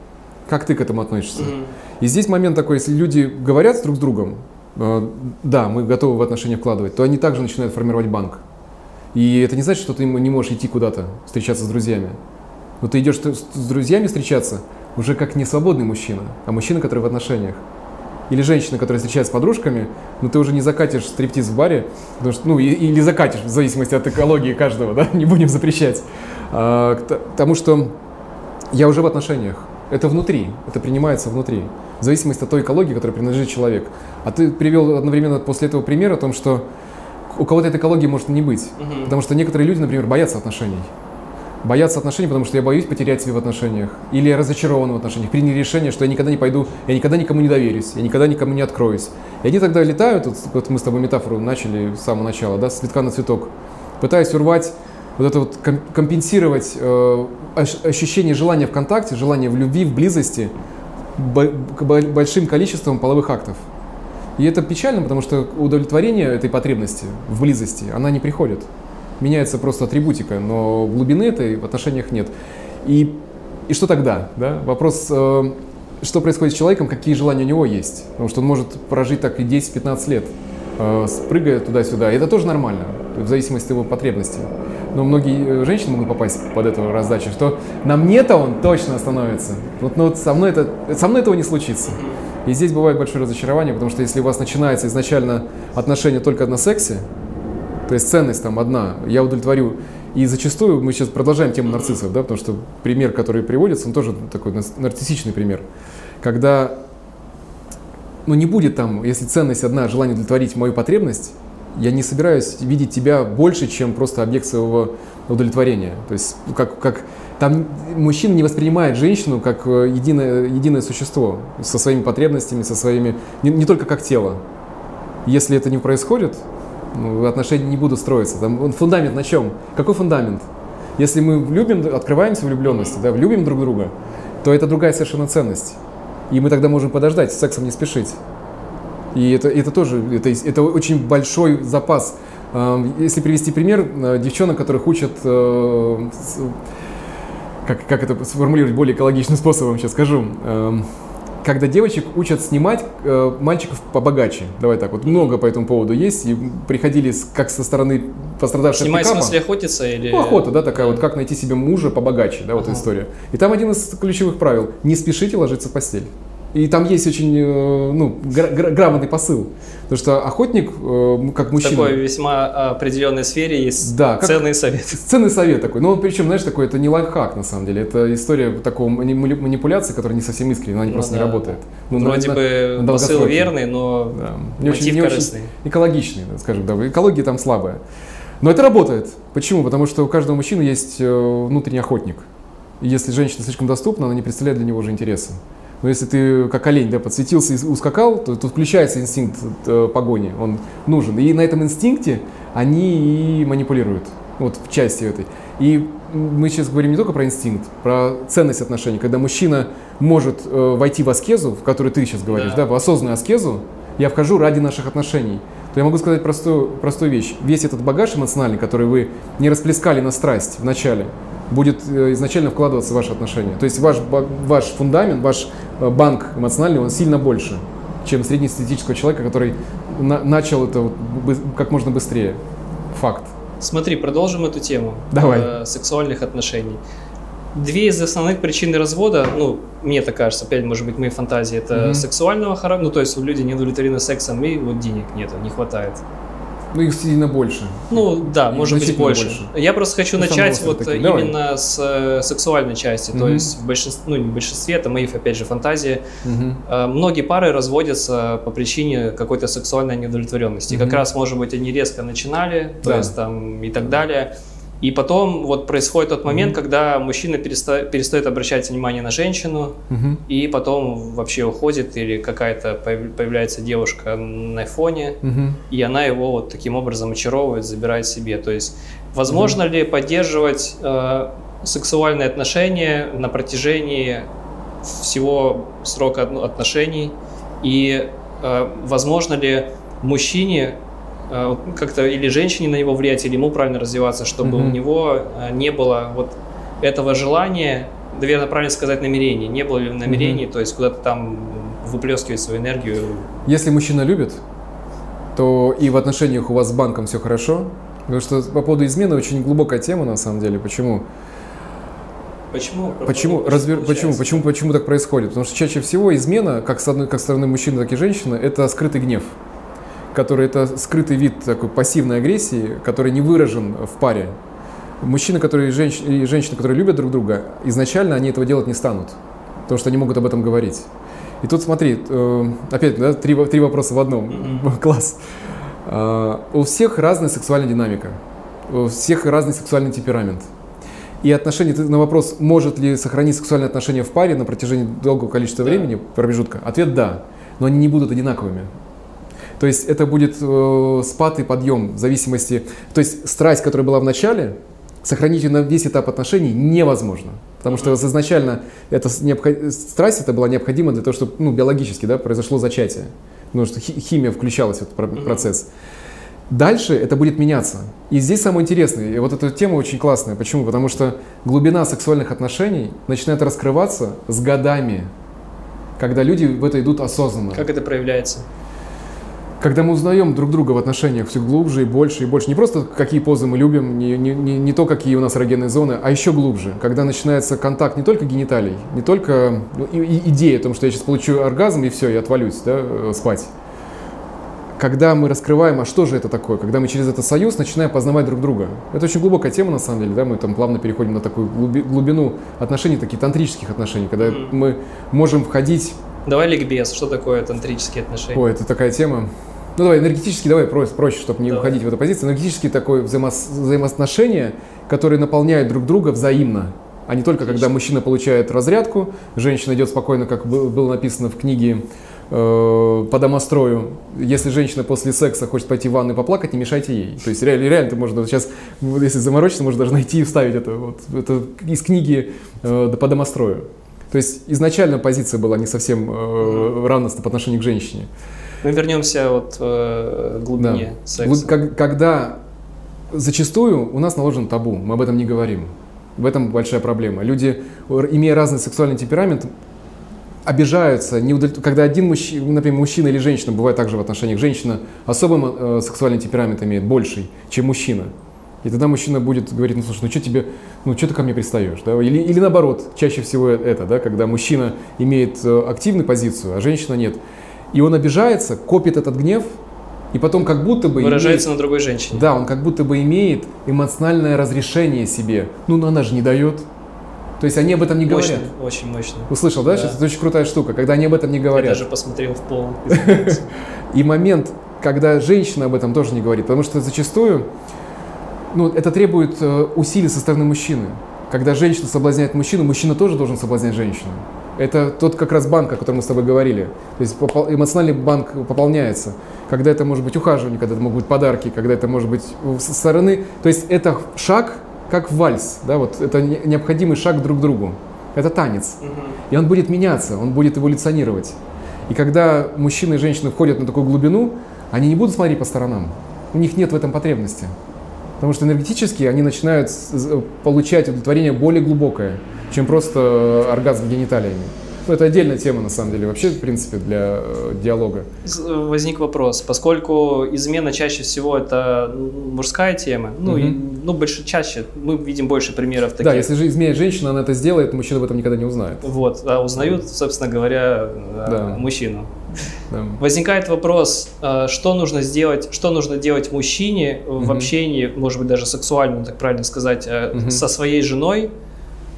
S1: как ты к этому относишься. Mm-hmm. И здесь момент такой, если люди говорят друг с другом, э, да, мы готовы в отношения вкладывать, то они также начинают формировать банк. И это не значит, что ты не можешь идти куда-то, встречаться с друзьями. Но ты идешь с друзьями встречаться, уже как не свободный мужчина, а мужчина, который в отношениях. Или женщина, которая встречается с подружками, но ты уже не закатишь стриптиз в баре, потому что, ну, или закатишь, в зависимости от экологии каждого, да, не будем запрещать. А, потому что я уже в отношениях. Это внутри, это принимается внутри, в зависимости от той экологии, которой принадлежит человек. А ты привел одновременно после этого пример о том, что у кого-то этой экологии может не быть. Угу. Потому что некоторые люди, например, боятся отношений боятся отношений, потому что я боюсь потерять себя в отношениях. Или я разочарован в отношениях. Приняли решение, что я никогда не пойду, я никогда никому не доверюсь, я никогда никому не откроюсь. И они тогда летают, вот, вот мы с тобой метафору начали с самого начала, да, с цветка на цветок, пытаясь урвать вот это вот компенсировать э, ощущение желания в контакте, желание в любви, в близости большим количеством половых актов. И это печально, потому что удовлетворение этой потребности в близости, она не приходит меняется просто атрибутика, но глубины этой в отношениях нет. И, и что тогда? Да? Вопрос, э, что происходит с человеком, какие желания у него есть. Потому что он может прожить так и 10-15 лет, э, спрыгая туда-сюда. И это тоже нормально, в зависимости от его потребностей. Но многие э, женщины могут попасть под эту раздачу, что на мне-то он точно остановится. Вот, но вот со, мной это, со мной этого не случится. И здесь бывает большое разочарование, потому что если у вас начинается изначально отношение только на сексе, то есть ценность там одна, я удовлетворю. И зачастую мы сейчас продолжаем тему нарциссов, да, потому что пример, который приводится, он тоже такой нарциссичный пример. Когда ну, не будет там, если ценность одна, желание удовлетворить мою потребность, я не собираюсь видеть тебя больше, чем просто объект своего удовлетворения. То есть как, как там мужчина не воспринимает женщину как э, единое, единое существо со своими потребностями, со своими, не, не только как тело. Если это не происходит, ну, отношения не будут строиться. Там фундамент на чем? Какой фундамент? Если мы любим, открываемся влюбленности, да, любим друг друга, то это другая совершенно ценность. И мы тогда можем подождать, с сексом не спешить. И это, это тоже, это, это очень большой запас. Если привести пример, э, девчонок, которых учат, э, как, как это сформулировать более экологичным способом, сейчас скажу, когда девочек учат снимать э, мальчиков побогаче. Давай так, вот много по этому поводу есть. И приходили с, как со стороны пострадавших
S2: Снимать в
S1: пикапа.
S2: смысле охотиться или...
S1: Ну, охота, да, такая вот, как найти себе мужа побогаче, да, вот
S2: Ага.
S1: история. И там один из ключевых правил – не спешите ложиться в постель. И там есть очень, э, ну, гра- гра- грамотный посыл. Потому что охотник, э, как
S2: В
S1: мужчина...
S2: такой весьма определенной сфере есть
S1: Да, как-
S2: ценный совет.
S1: Ценный совет такой. Но он причем, знаешь, такой, это не лайфхак на самом деле. Это история такого мани- мани- манипуляции, которая не совсем искренняя, она
S2: Ну
S1: просто
S2: да.
S1: не работает. Ну, на-
S2: Вроде
S1: на-
S2: бы
S1: на
S2: посыл
S1: долгосроке.
S2: верный, но
S1: Да. Не
S2: мотив
S1: очень, не очень
S2: корыстный.
S1: экологичный, да, скажем, да. Экология там слабая. Но это работает. Почему? Потому что у каждого мужчины есть э, внутренний охотник. И если женщина слишком доступна, она не представляет для него уже интереса. Но если ты как олень, да, подсветился и ускакал, то тут включается инстинкт э, погони, он нужен. И на этом инстинкте они и манипулируют, вот в части этой. И мы сейчас говорим не только про инстинкт, про ценность отношений, когда мужчина может э, войти в аскезу, в которой ты сейчас говоришь,
S2: Да.
S1: да, в осознанную аскезу, я вхожу ради наших отношений, то я могу сказать простую, простую вещь. Весь этот багаж эмоциональный, который вы не расплескали на страсть в начале, будет э, изначально вкладываться в ваши отношения. То есть ваш, ваш фундамент, ваш э, банк эмоциональный, он сильно больше, чем среднестатистического человека, который на- начал это вот как можно быстрее. Факт.
S2: Смотри, продолжим эту тему
S1: Давай.
S2: э, сексуальных отношений. Две из основных причин развода, ну, мне так кажется, опять, может быть, мои фантазии, это
S1: Мгм.
S2: сексуального характера, ну, то есть люди не удовлетворены сексом, и вот денег нету, не хватает.
S1: Ну, их сильно больше.
S2: Ну, да,
S1: И
S2: может быть, больше.
S1: больше.
S2: Я просто хочу
S1: Ну,
S2: начать вот
S1: такие. Давай.
S2: именно с э, сексуальной части, то
S1: Мгм.
S2: есть в большинстве, ну, не в большинстве, это мои, опять же, фантазии.
S1: Мгм.
S2: Э, Многие пары разводятся по причине какой-то сексуальной неудовлетворенности. И Как раз, может быть, они резко начинали, то
S1: Да.
S2: есть там и так далее. И потом вот происходит тот момент,
S1: Мгм.
S2: когда мужчина переста- перестает обращать внимание на женщину,
S1: Мгм.
S2: и потом вообще уходит, или какая-то появ- появляется девушка на фоне,
S1: Мгм.
S2: и она его вот таким образом очаровывает, забирает себе. То есть, возможно ли поддерживать э, сексуальные отношения на протяжении всего срока отно- отношений? И э, возможно ли мужчине как-то или женщине на него влиять, или ему правильно развиваться, чтобы
S1: Мгм.
S2: у него э, не было вот этого желания, наверное, правильно сказать намерения, не было ли намерений, то есть куда-то там выплескивать свою энергию.
S1: Если мужчина любит, то и в отношениях у вас с банком все хорошо. Потому что по поводу измены очень глубокая тема на самом деле. Почему?
S2: Почему?
S1: Почему,
S2: Почему
S1: разве, почему, почему, почему так происходит? Потому что чаще всего измена, как с одной, как стороны мужчины, так и женщины, это скрытый гнев, который это скрытый вид такой пассивной агрессии, который не выражен в паре. Мужчины, которые и, женщ- и женщины, которые любят друг друга, изначально они этого делать не станут, потому что они могут об этом говорить. И тут смотри, э, опять да, три, три вопроса в одном.
S2: Мгм.
S1: Класс. А, у всех разная сексуальная динамика, у всех разный сексуальный темперамент. И отношения, ты на вопрос, может ли сохранить сексуальные отношения в паре на протяжении долгого количества времени, промежутка, ответ да, но они не будут одинаковыми. То есть это будет э, спад и подъем в зависимости... То есть страсть, которая была в начале, сохранить ее на весь этап отношений невозможно. Потому что изначально эта необход- страсть это была необходима для того, чтобы ну, биологически да, произошло зачатие. Потому что хи- химия включалась в этот процесс. Дальше это будет меняться. И здесь самое интересное, и вот эта тема очень классная. Почему? Потому что глубина сексуальных отношений начинает раскрываться с годами, когда люди в это идут осознанно.
S2: Как это проявляется?
S1: Когда мы узнаем друг друга в отношениях все глубже и больше и больше, не просто какие позы мы любим, не, не, не, не то, какие у нас эрогенные зоны, а еще глубже, когда начинается контакт не только гениталий, не только ну, и- и идея о том, что я сейчас получу оргазм и все, я отвалюсь да, э, спать. Когда мы раскрываем, а что же это такое, когда мы через этот союз начинаем познавать друг друга. Это очень глубокая тема, на самом деле, да, мы там плавно переходим на такую глуби- глубину отношений, таких тантрических отношений, когда
S2: Мгм.
S1: мы можем входить
S2: Давай ликбез. Что такое тантрические отношения?
S1: Ой, это такая тема. Ну давай, энергетически давай проще, проще чтобы не
S2: Давай.
S1: уходить в эту позицию. Энергетически такое взаимос- взаимоотношения, которые наполняют друг друга взаимно. А не только когда мужчина получает разрядку, женщина идет спокойно, как бы- было написано в книге э, по домострою. Если женщина после секса хочет пойти в ванну и поплакать, не мешайте ей. То есть реально, реально ты можно сейчас, если заморочиться, можно даже найти и вставить это, вот, это из книги э, по домострою. То есть изначально позиция была не совсем э, равностна по отношению к женщине.
S2: Мы вернемся вот э, глубине
S1: Да.
S2: секса.
S1: Как- когда зачастую у нас наложен табу, мы об этом не говорим. В этом большая проблема. Люди, имея разный сексуальный темперамент, обижаются, не удов... когда один мужчина, например, мужчина или женщина, бывает также в отношениях, женщина особым э, сексуальный темперамент имеет больший, чем мужчина. И тогда мужчина будет говорить, ну слушай, ну что тебе, ну что ты ко мне пристаешь, да? Или, или наоборот, чаще всего это, да, когда мужчина имеет э, активную позицию, а женщина нет. И он обижается, копит этот гнев, и потом как будто бы...
S2: Выражается имеет, на другой женщине.
S1: Да, он как будто бы имеет эмоциональное разрешение себе. Ну, но она же не дает. То есть они об этом не
S2: мощно,
S1: говорят.
S2: Очень мощно.
S1: Услышал, да? да? Сейчас это очень крутая штука, когда они об этом не говорят. Я
S2: даже посмотрел в пол.
S1: И момент, когда женщина об этом тоже не говорит, потому что зачастую ну, это требует э, усилий со стороны мужчины. Когда женщина соблазняет мужчину, мужчина тоже должен соблазнять женщину. Это тот как раз банк, о котором мы с тобой говорили. То есть эмоциональный банк пополняется. Когда это может быть ухаживание, когда это могут быть подарки, когда это может быть со стороны. То есть это шаг как вальс, да, вот это необходимый шаг друг к другу. Это танец. И он будет меняться, он будет эволюционировать. И когда мужчины и женщины входят на такую глубину, они не будут смотреть по сторонам. У них нет в этом потребности. Потому что энергетически они начинают получать удовлетворение более глубокое, чем просто оргазм гениталиями. Ну, это отдельная тема, на самом деле, вообще, в принципе, для э, диалога.
S2: Возник вопрос. Поскольку измена чаще всего это мужская тема, ну, угу. и, ну больше чаще, мы видим больше примеров таких.
S1: Да, если же изменяет женщина, она это сделает, мужчина об этом никогда не узнает.
S2: Вот, а узнают, собственно говоря, э, да. мужчину. Да. Возникает вопрос, э, что нужно сделать, что нужно делать мужчине угу. в общении, может быть, даже сексуальном, так правильно сказать, угу. со своей женой,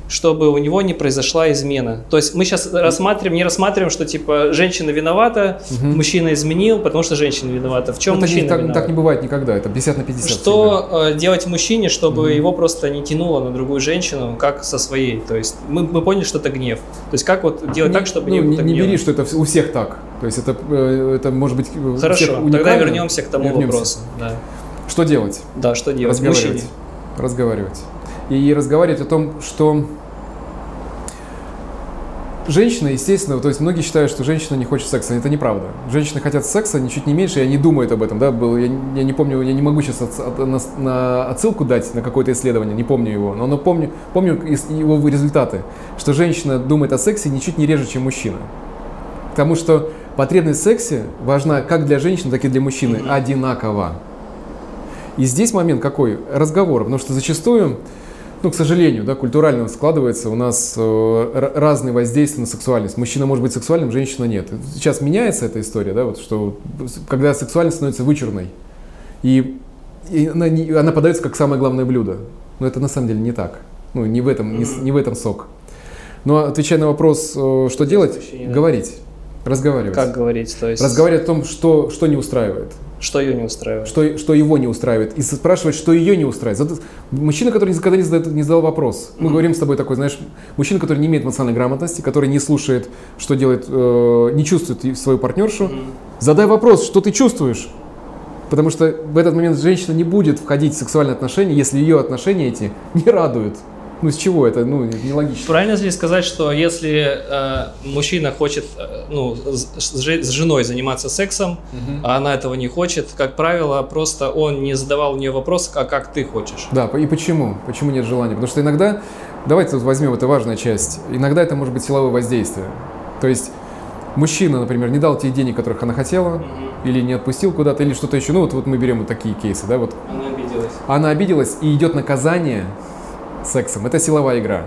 S2: чтобы у него не произошла измена. То есть мы сейчас рассматриваем, не рассматриваем, что типа женщина виновата, угу. мужчина изменил, потому что женщина виновата. В чем
S1: это
S2: мужчина
S1: не, так,
S2: виноват?
S1: так не бывает никогда, это 50 на 50.
S2: Что всегда. Э, делать мужчине, чтобы угу. его просто не тянуло на другую женщину, как со своей? То есть мы, мы поняли, что это гнев. То есть как вот делать
S1: не,
S2: так, чтобы
S1: ну,
S2: не
S1: было Не бери, что это у всех так. То есть это, э, это может быть
S2: Хорошо, тогда вернемся к тому вернемся. вопросу. Да.
S1: Что делать?
S2: Да, что делать?
S1: Разговаривать. Мужчине. Разговаривать. И разговаривать о том, что Женщина, естественно, то есть многие считают, что женщина не хочет секса. Это неправда. Женщины хотят секса ничуть не меньше, и они думают об этом. Да? Был, я, я не помню, я не могу сейчас от, от, на, на отсылку дать на какое-то исследование, не помню его, но, но помню, помню его результаты, что женщина думает о сексе ничуть не реже, чем мужчина. Потому что потребность в сексе важна как для женщины, так и для мужчины одинаково. И здесь момент какой? Разговор. Потому что зачастую ну, к сожалению, да, культурально складывается у нас э, разные воздействия на сексуальность. Мужчина может быть сексуальным, женщина нет. Сейчас меняется эта история, да, вот что когда сексуальность становится вычурной, и, и она, не, она подается как самое главное блюдо. Но это на самом деле не так. Ну, не в этом, не, не в этом сок. Но отвечая на вопрос, э, что делать, говорить, разговаривать.
S2: Как говорить? То есть...
S1: Разговаривать о том, что, что не устраивает.
S2: Что ее не устраивает?
S1: Что, что его не устраивает. И спрашивать, что ее не устраивает. Мужчина, который никогда не, задает, не задал вопрос. Мы mm-hmm. говорим с тобой такой, знаешь, мужчина, который не имеет эмоциональной грамотности, который не слушает, что делает, э, не чувствует свою партнершу. Mm-hmm. Задай вопрос, что ты чувствуешь. Потому что в этот момент женщина не будет входить в сексуальные отношения, если ее отношения эти не радуют. Ну, с чего это? Ну, нелогично.
S2: Правильно ли сказать, что если э, мужчина хочет э, ну, с, с женой заниматься сексом, угу. а она этого не хочет, как правило, просто он не задавал у нее вопрос, а как ты хочешь?
S1: Да, и почему? Почему нет желания? Потому что иногда, давайте вот возьмем, это важная часть, иногда это может быть силовое воздействие. То есть мужчина, например, не дал те денег, которых она хотела, угу. или не отпустил куда-то, или что-то еще. Ну, вот, вот мы берем вот такие кейсы, да, вот.
S2: Она обиделась.
S1: Она обиделась, и идет наказание сексом. Это силовая игра.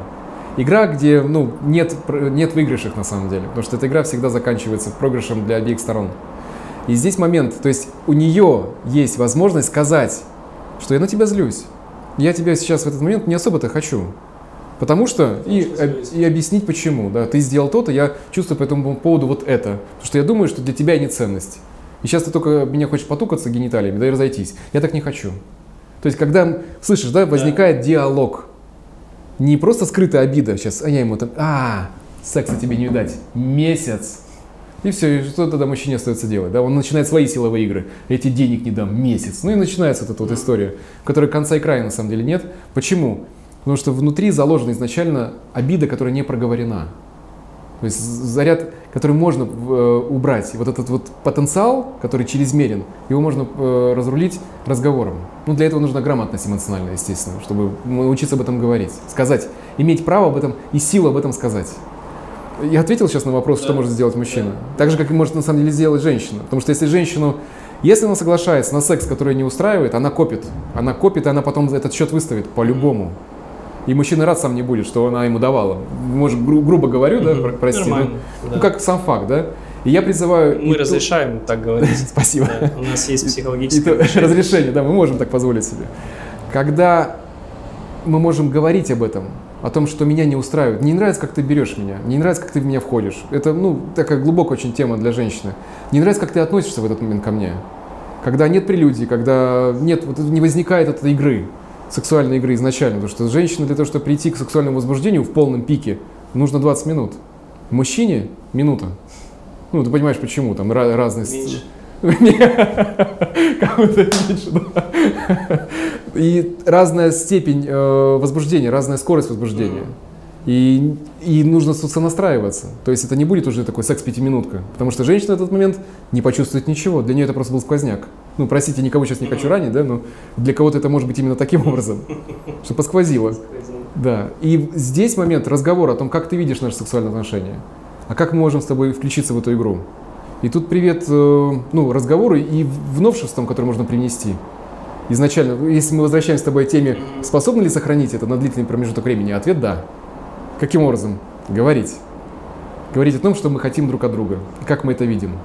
S1: Игра, где ну, нет, нет выигрышек на самом деле, потому что эта игра всегда заканчивается проигрышем для обеих сторон. И здесь момент, то есть у нее есть возможность сказать, что я на тебя злюсь. Я тебя сейчас в этот момент не особо-то хочу. Потому что, и, и объяснить почему, да, ты сделал то-то, я чувствую по этому поводу вот это. Потому что я думаю, что для тебя не ценность. И сейчас ты только меня хочешь потукаться гениталиями, да и разойтись. Я так не хочу. То есть, когда, слышишь, да, возникает да. диалог, не просто скрытая обида, сейчас, а я ему там, а, секса тебе не видать, месяц. И все, и что тогда мужчине остается делать? Да? Он начинает свои силовые игры. Эти денег не дам, месяц. Ну и начинается вот эта вот история, которой конца и края на самом деле нет. Почему? Потому что внутри заложена изначально обида, которая не проговорена. То есть заряд, который можно э, убрать, вот этот вот потенциал, который чрезмерен, его можно э, разрулить разговором. Ну, для этого нужна грамотность эмоциональная, естественно, чтобы учиться об этом говорить, сказать, иметь право об этом и силу об этом сказать. Я ответил сейчас на вопрос, да. что может сделать мужчина. Да. Так же, как и может на самом деле сделать женщина. Потому что если женщину, если она соглашается на секс, который не устраивает, она копит. Она копит, и она потом этот счет выставит по-любому. И мужчина рад сам не будет, что она ему давала. Может, гру- грубо говорю, да, прости. Ну, да. ну, как сам факт, да. И я призываю...
S2: Мы разрешаем так говорить.
S1: Спасибо.
S2: Да, у нас есть психологическое
S1: разрешение, да, мы можем так позволить себе. Когда мы можем говорить об этом, о том, что меня не устраивает. Не нравится, как ты берешь меня, не нравится, как ты в меня входишь. Это, ну, такая глубокая очень тема для женщины. Не нравится, как ты относишься в этот момент ко мне. Когда нет прелюдии, когда нет, вот не возникает этой игры, сексуальной игры изначально. Потому что женщина для того, чтобы прийти к сексуальному возбуждению в полном пике, нужно 20 минут. Мужчине минута. Ну, ты понимаешь, почему, там разные... Меньше. Кому-то меньше, да. И разная степень э, возбуждения, разная скорость возбуждения. И, и нужно сонастраиваться. То есть это не будет уже такой секс-пятиминутка. Потому что женщина в этот момент не почувствует ничего. Для нее это просто был сквозняк. Ну, простите, никого сейчас не хочу ранить, да, но для кого-то это может быть именно таким образом, что посквозило. Да. И здесь момент разговора о том, как ты видишь наши сексуальные отношения. А как мы можем с тобой включиться в эту игру? И тут привет э, ну, разговору и в новшествам, которые можно принести. Изначально, если мы возвращаемся с тобой к теме, способны ли сохранить это на длительный промежуток времени? Ответ – да. Каким образом? Говорить. Говорить о том, что мы хотим друг от друга, как мы это видим.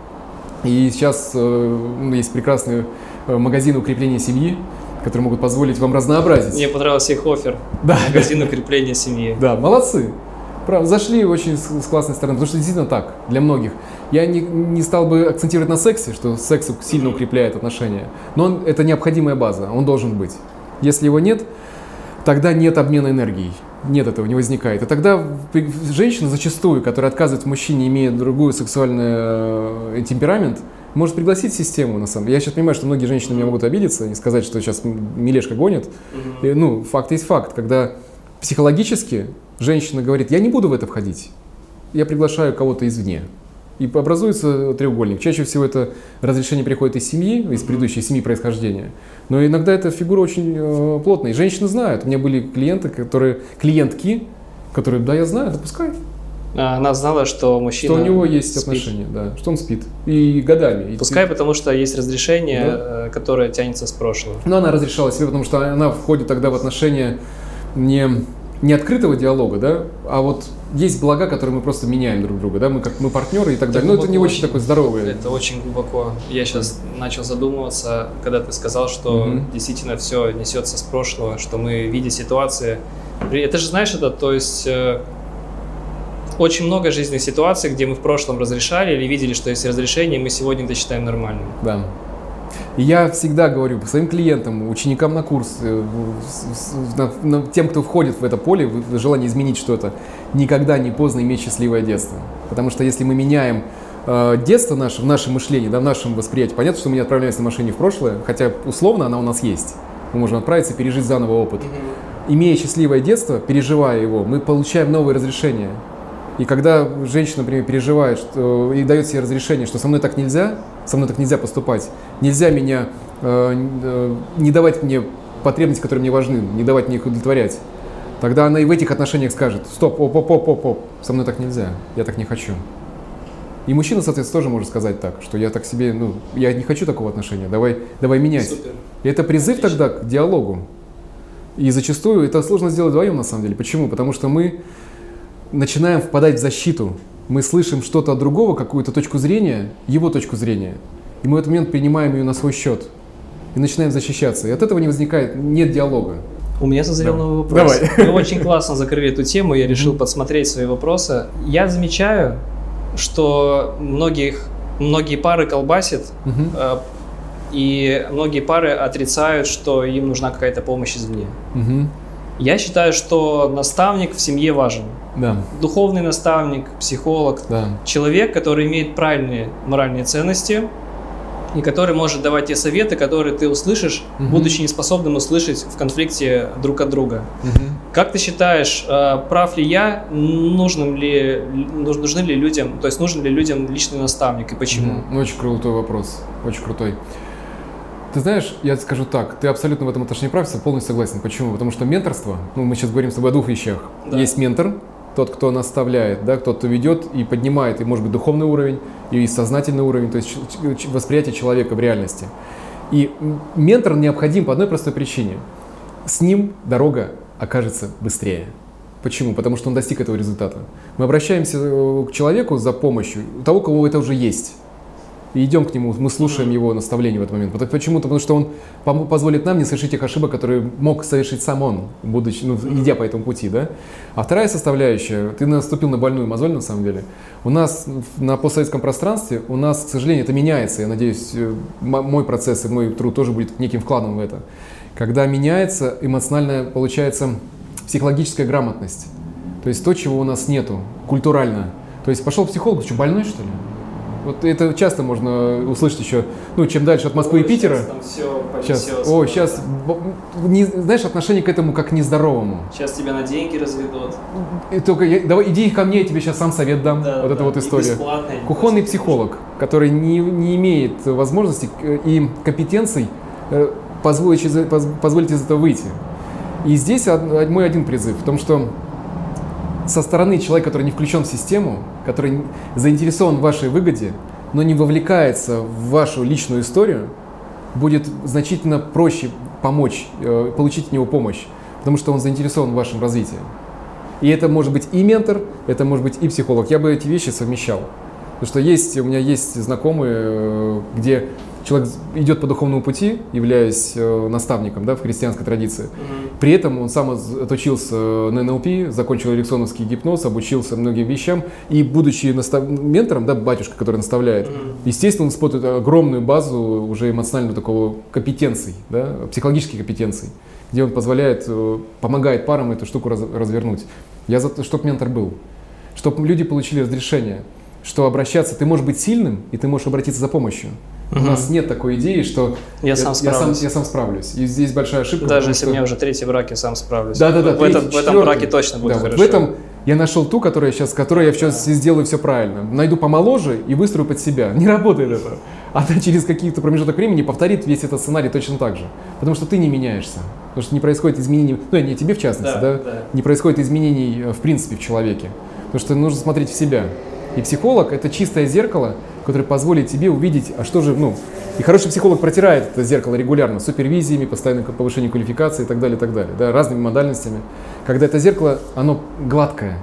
S1: И сейчас э, есть прекрасные э, магазины укрепления семьи, которые могут позволить вам разнообразить.
S2: Мне понравился их офер.
S1: Да.
S2: Магазин укрепления семьи.
S1: Да, молодцы. Правда, зашли очень с, с классной стороны, потому что действительно так, для многих. Я не, не стал бы акцентировать на сексе, что секс сильно укрепляет отношения, но он, это необходимая база, он должен быть. Если его нет, тогда нет обмена энергией, нет этого, не возникает. И тогда женщина зачастую, которая отказывает мужчине, имея другой сексуальный э, темперамент, может пригласить систему, на самом деле. Я сейчас понимаю, что многие женщины меня могут обидеться и сказать, что сейчас Милешка гонит. И, ну, факт есть факт, когда психологически женщина говорит, я не буду в это входить, я приглашаю кого-то извне. И образуется треугольник. Чаще всего это разрешение приходит из семьи, из предыдущей семьи происхождения. Но иногда эта фигура очень э, плотная. И женщины знают. У меня были клиенты, которые, клиентки, которые, да, я знаю, допускай.
S2: А, она знала, что мужчина
S1: Что у него есть спит. отношения, да, что он спит. И годами.
S2: Пускай, и... потому что есть разрешение, да? Э, которое тянется с прошлого.
S1: Но она разрешала себе, потому что она входит тогда в отношения не не открытого диалога, да, а вот есть блага, которые мы просто меняем друг друга, да, мы как мы партнеры и так это далее. Но это не очень, очень такое здоровое.
S2: Это очень глубоко. Я сейчас начал задумываться, когда ты сказал, что угу. действительно все несется с прошлого, что мы видя ситуации. Это же знаешь это, то есть э, очень много жизненных ситуаций, где мы в прошлом разрешали или видели, что есть разрешение, и мы сегодня это считаем нормальным.
S1: Да. И я всегда говорю своим клиентам, ученикам на курс, э, тем, кто входит в это поле, в желание изменить что-то, никогда не поздно иметь счастливое детство. Потому что если мы меняем э, детство наше, в нашем мышлении, да, в нашем восприятии, понятно, что мы не отправляемся на машине в прошлое, хотя условно она у нас есть. Мы можем отправиться и пережить заново опыт. Имея счастливое детство, переживая его, мы получаем новые разрешения. И когда женщина, например, переживает что, и дает себе разрешение, что со мной так нельзя, со мной так нельзя поступать, нельзя меня, э, э, не давать мне потребности, которые мне важны, не давать мне их удовлетворять, тогда она и в этих отношениях скажет, стоп, оп, оп, оп, оп, оп, со мной так нельзя, я так не хочу. И мужчина, соответственно, тоже может сказать так, что я так себе, ну, я не хочу такого отношения, давай, давай менять. Супер. И это призыв Отлично. тогда к диалогу. И зачастую это сложно сделать вдвоем, на самом деле. Почему? Потому что мы начинаем впадать в защиту. Мы слышим что-то от другого, какую-то точку зрения, его точку зрения. И мы в этот момент принимаем ее на свой счет. И начинаем защищаться. И от этого не возникает, нет диалога.
S2: У меня созрел новый вопрос. Давай. Мы очень классно закрыли эту тему, я решил подсмотреть свои вопросы. Я замечаю, что многих, многие пары колбасят, э, и многие пары отрицают, что им нужна какая-то помощь извне. Я считаю, что наставник в семье важен.
S1: Да.
S2: Духовный наставник, психолог,
S1: да.
S2: человек, который имеет правильные моральные ценности и который может давать те советы, которые ты услышишь, угу. будучи неспособным услышать в конфликте друг от друга. Угу. Как ты считаешь, э, прав ли я, нужным ли, нужны ли людям, то есть нужен ли людям личный наставник и почему?
S1: Угу. Очень крутой вопрос, очень крутой. Ты знаешь, я скажу так, ты абсолютно в этом отношении прав, я полностью согласен. Почему? Потому что менторство, ну мы сейчас говорим с тобой о двух вещах. Да. Есть ментор, тот, кто наставляет, да, тот, кто ведет и поднимает, и, может быть, духовный уровень, и сознательный уровень, то есть восприятие человека в реальности. И ментор необходим по одной простой причине. С ним дорога окажется быстрее. Почему? Потому что он достиг этого результата. Мы обращаемся э, к человеку за помощью, у того, у кого это уже есть и идем к нему, мы слушаем его наставления в этот момент. Почему-то, потому что он позволит нам не совершить тех ошибок, которые мог совершить сам он, будучи, ну, идя по этому пути, да? А вторая составляющая, ты наступил на больную мозоль, на самом деле. У нас на постсоветском пространстве, у нас, к сожалению, это меняется. Я надеюсь, э, мой процесс и мой труд тоже будет неким вкладом в это. Когда меняется эмоциональная, получается, психологическая грамотность. То есть то, чего у нас нету, культурально. То есть пошел психолог, что, больной, что ли? Вот это часто можно услышать еще, ну, чем дальше от Москвы Ой, и Питера. Сейчас, там все сейчас, о, сейчас, не, знаешь, отношение к этому как к нездоровому.
S2: Сейчас тебя на деньги разведут.
S1: И только, я, давай, иди ко мне, я тебе сейчас сам совет дам. Да, вот да, эта вот история. Кухонный психолог, который не, не имеет возможности и компетенций э, позволить, позволить из этого выйти. И здесь мой один призыв в том, что со стороны человека, который не включен в систему, который заинтересован в вашей выгоде, но не вовлекается в вашу личную историю, будет значительно проще помочь, э, получить от него помощь, потому что он заинтересован в вашем развитии. И это может быть и ментор, это может быть и психолог. Я бы эти вещи совмещал. Потому что есть, у меня есть знакомые, э, где человек идет по духовному пути, являясь э, наставником да, в христианской традиции. Mm-hmm. При этом он сам отучился на НЛП, закончил эриксоновский гипноз, обучился многим вещам. И будучи настав... ментором, да, батюшка, который наставляет, mm-hmm. естественно, он использует огромную базу уже эмоционального такого компетенций, да, психологических компетенций, где он позволяет, э, помогает парам эту штуку раз, развернуть. Я за то, чтобы ментор был, чтобы люди получили разрешение, что обращаться, ты можешь быть сильным, и ты можешь обратиться за помощью. Угу. У нас нет такой идеи, что
S2: я, сам справлюсь. Я сам,
S1: я сам справлюсь. И здесь большая ошибка.
S2: Даже если что... у меня уже третий брак, я сам справлюсь.
S1: Да, да, да.
S2: В, этом, в этом браке точно будет да, хорошо.
S1: В этом я нашел ту, которая сейчас, которая я сейчас да. сделаю все правильно. Найду помоложе и выстрою под себя. Не работает это. Она через какие-то промежуток времени повторит весь этот сценарий точно так же. Потому что ты не меняешься. Потому что не происходит изменений, ну не тебе в частности, да, да, да. не происходит изменений э, в принципе в человеке. Потому что нужно смотреть в себя. И психолог – это чистое зеркало, которое позволит тебе увидеть, а что же, ну, и хороший психолог протирает это зеркало регулярно, супервизиями, постоянным повышением квалификации и так далее, и так далее, да, разными модальностями. Когда это зеркало, оно гладкое,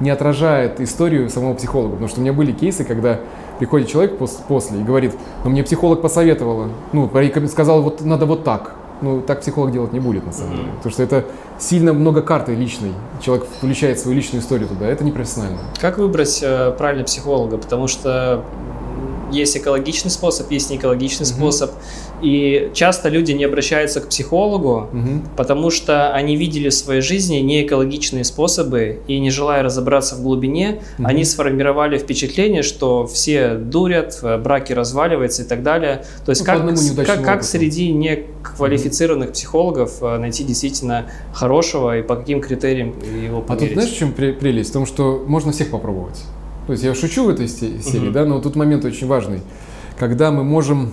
S1: не отражает историю самого психолога. Потому что у меня были кейсы, когда приходит человек после и говорит, ну мне психолог посоветовала, ну, сказал, вот надо вот так ну, так психолог делать не будет, на самом mm-hmm. деле. Потому что это сильно много карты личной. Человек включает свою личную историю туда. Это непрофессионально.
S2: Как выбрать э, правильно психолога? Потому что есть экологичный способ, есть неэкологичный mm-hmm. способ. И часто люди не обращаются к психологу, mm-hmm. потому что они видели в своей жизни неэкологичные способы, и не желая разобраться в глубине, mm-hmm. они сформировали впечатление, что все дурят, браки разваливаются и так далее. То есть ну, как, как, как среди неквалифицированных mm-hmm. психологов э, найти действительно хорошего и по каким критериям его померить?
S1: А тут знаешь, в чем прелесть? В том, что можно всех попробовать. То есть я шучу в этой серии, uh-huh. да, но тут момент очень важный, когда мы можем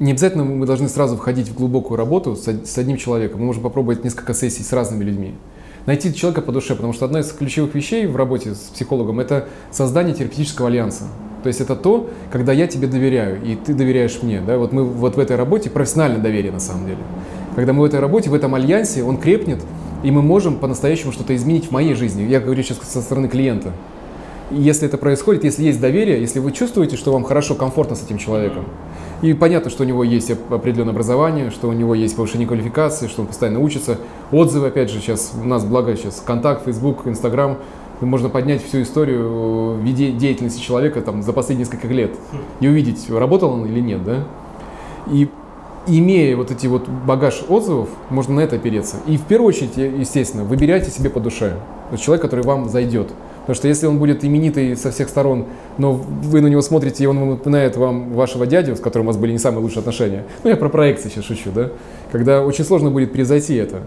S1: не обязательно мы должны сразу входить в глубокую работу с, одним человеком. Мы можем попробовать несколько сессий с разными людьми. Найти человека по душе, потому что одна из ключевых вещей в работе с психологом – это создание терапевтического альянса. То есть это то, когда я тебе доверяю, и ты доверяешь мне. Да? Вот мы вот в этой работе, профессиональное доверие на самом деле. Когда мы в этой работе, в этом альянсе, он крепнет, и мы можем по-настоящему что-то изменить в моей жизни. Я говорю сейчас со стороны клиента. И если это происходит, если есть доверие, если вы чувствуете, что вам хорошо, комфортно с этим человеком, и понятно, что у него есть определенное образование, что у него есть повышение квалификации, что он постоянно учится, отзывы, опять же, сейчас у нас, благо, сейчас контакт, Facebook, Instagram, можно поднять всю историю деятельности человека там, за последние несколько лет и увидеть, работал он или нет, да? И имея вот эти вот багаж отзывов, можно на это опереться. И в первую очередь, естественно, выбирайте себе по душе. Человек, который вам зайдет. Потому что если он будет именитый со всех сторон, но вы на него смотрите, и он напоминает вам вашего дядю, с которым у вас были не самые лучшие отношения. Ну, я про проекции сейчас шучу, да? Когда очень сложно будет превзойти это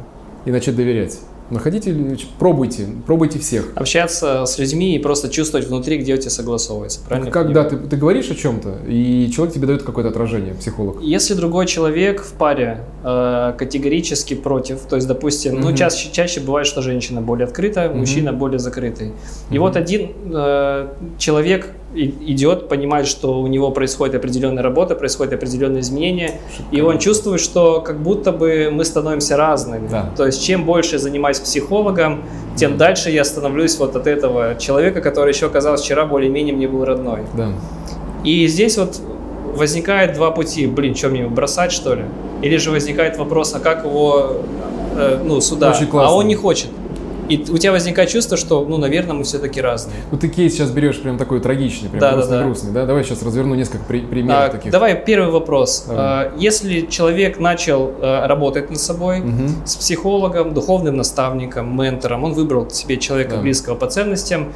S1: и начать доверять. Находите, пробуйте, пробуйте всех.
S2: Общаться с людьми и просто чувствовать внутри, где у тебя согласовывается, правильно?
S1: Когда ты, ты говоришь о чем-то, и человек тебе дает какое-то отражение, психолог.
S2: Если другой человек в паре э, категорически против, то есть, допустим, угу. ну, чаще, чаще бывает, что женщина более открытая, угу. мужчина более закрытый. И угу. вот один э, человек идет, понимает, что у него происходит определенная работа, происходят определенные изменения, Шикарно. и он чувствует, что как будто бы мы становимся разными. Да. То есть чем больше я занимаюсь психологом, тем mm. дальше я становлюсь вот от этого человека, который еще, казалось, вчера более-менее мне был родной. Да. И здесь вот возникает два пути. Блин, что мне его бросать, что ли? Или же возникает вопрос, а как его, э, ну, сюда? А он не хочет. И у тебя возникает чувство, что, ну, наверное, мы все-таки разные.
S1: Ну, ты кейс сейчас берешь прям такой трагичный, прям да, грустный, да, да. грустный, да? Давай сейчас разверну несколько при- примеров а, таких.
S2: Давай первый вопрос. Давай. А, если человек начал а, работать над собой угу. с психологом, духовным наставником, ментором, он выбрал себе человека да. близкого по ценностям,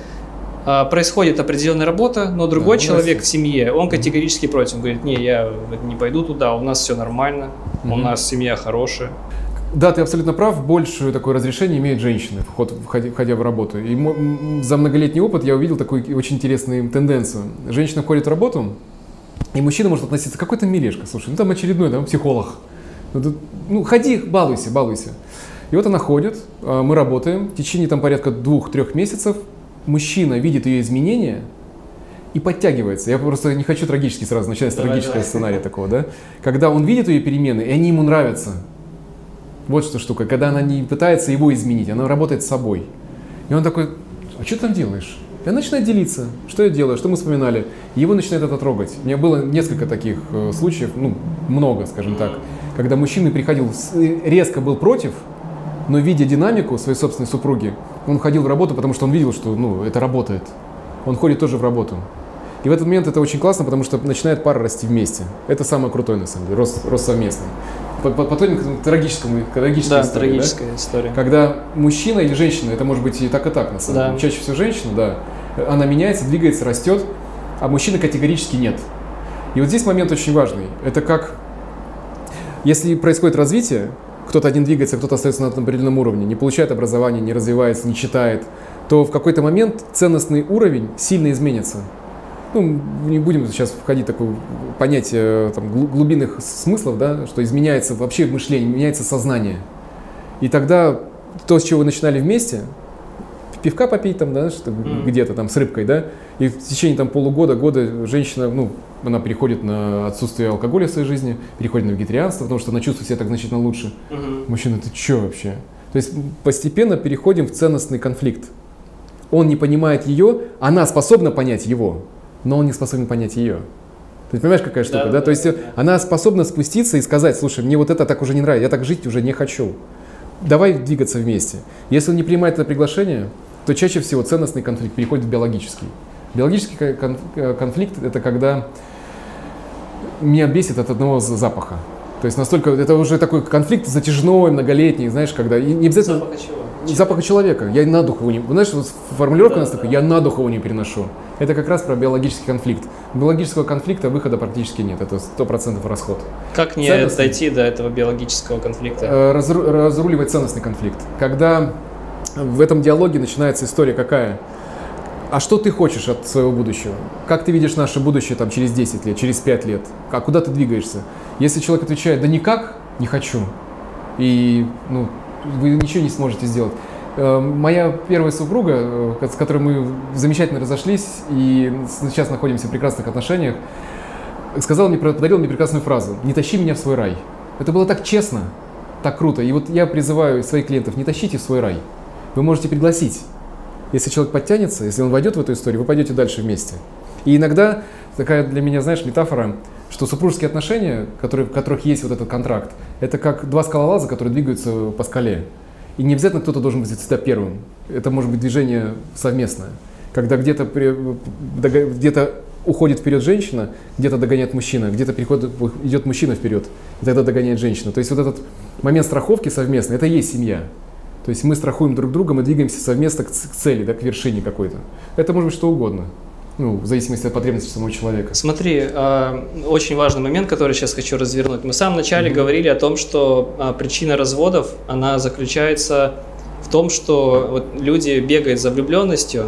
S2: а, происходит определенная работа, но другой да, человек в семье, он категорически против, он говорит, не, я не пойду туда, у нас все нормально, угу. у нас семья хорошая.
S1: Да, ты абсолютно прав. Большее такое разрешение имеют женщины, вход, входя, входя в работу. И за многолетний опыт я увидел такую очень интересную тенденцию. Женщина входит в работу, и мужчина может относиться, какой то милешка, слушай, ну там очередной, там психолог. Ну, ну ходи, балуйся, балуйся. И вот она ходит, а, мы работаем, в течение там порядка двух-трех месяцев мужчина видит ее изменения и подтягивается. Я просто не хочу трагически сразу начать с трагического сценария такого, да? Когда он видит ее перемены, и они ему нравятся. Вот что штука. Когда она не пытается его изменить, она работает с собой. И он такой, а что ты там делаешь? И она начинает делиться. Что я делаю, что мы вспоминали. Его начинает это трогать. У меня было несколько таких э, случаев, ну, много, скажем так, когда мужчина приходил, резко был против, но видя динамику своей собственной супруги, он ходил в работу, потому что он видел, что ну, это работает. Он ходит тоже в работу. И в этот момент это очень классно, потому что начинает пара расти вместе. Это самое крутое, на самом деле, рост, рост совместный. Потом к трагическому, трагической
S2: да, истории, трагическая да? история.
S1: Когда мужчина или женщина, это может быть и так, и так, на самом да. деле. Чаще всего женщина, да, она меняется, двигается, растет, а мужчина категорически нет. И вот здесь момент очень важный. Это как, если происходит развитие, кто-то один двигается, кто-то остается на определенном уровне, не получает образование, не развивается, не читает, то в какой-то момент ценностный уровень сильно изменится ну, не будем сейчас входить в такое понятие там, глубинных смыслов, да, что изменяется вообще мышление, меняется сознание. И тогда то, с чего вы начинали вместе, пивка попить там, да, что mm. где-то там с рыбкой, да, и в течение там полугода, года женщина, ну, она переходит на отсутствие алкоголя в своей жизни, переходит на вегетарианство, потому что она чувствует себя так значительно лучше. Mm-hmm. Мужчина, ты что вообще? То есть постепенно переходим в ценностный конфликт. Он не понимает ее, она способна понять его но он не способен понять ее. Ты понимаешь, какая штука, да? да? То есть да. она способна спуститься и сказать, слушай, мне вот это так уже не нравится, я так жить уже не хочу. Давай двигаться вместе. Если он не принимает это приглашение, то чаще всего ценностный конфликт переходит в биологический. Биологический э, конфликт – это когда меня бесит от одного запаха. То есть настолько, это уже такой конфликт затяжной, многолетний, знаешь, когда и не обязательно... Запаха чего? Запаха человека. Я на дух его не... Знаешь, вот формулировка да, у нас такая, я на дух его не переношу. Это как раз про биологический конфликт. Биологического конфликта выхода практически нет. Это сто процентов расход.
S2: Как не Ценностный... дойти до этого биологического конфликта?
S1: Э, разру... Разруливать ценностный конфликт. Когда в этом диалоге начинается история какая? А что ты хочешь от своего будущего? Как ты видишь наше будущее там, через 10 лет, через 5 лет? А куда ты двигаешься? Если человек отвечает, да никак, не хочу, и ну, вы ничего не сможете сделать. Э, моя первая супруга, э, с которой мы замечательно разошлись и сейчас находимся в прекрасных отношениях, сказала мне, подарила мне прекрасную фразу «Не тащи меня в свой рай». Это было так честно, так круто. И вот я призываю своих клиентов, не тащите в свой рай. Вы можете пригласить, если человек подтянется, если он войдет в эту историю, вы пойдете дальше вместе. И иногда такая для меня, знаешь, метафора, что супружеские отношения, которые, в которых есть вот этот контракт, это как два скалолаза, которые двигаются по скале. И не обязательно кто-то должен быть всегда первым. Это может быть движение совместное. Когда где-то где уходит вперед женщина, где-то догоняет мужчина, где-то переходит, идет мужчина вперед, и тогда догоняет женщина. То есть вот этот момент страховки совместный, это и есть семья. То есть мы страхуем друг друга, мы двигаемся совместно к цели, да, к вершине какой-то. Это может быть что угодно. Ну, в зависимости от потребностей самого человека.
S2: Смотри, э, очень важный момент, который сейчас хочу развернуть. Мы в самом начале mm-hmm. говорили о том, что э, причина разводов, она заключается в том, что вот люди бегают за влюбленностью,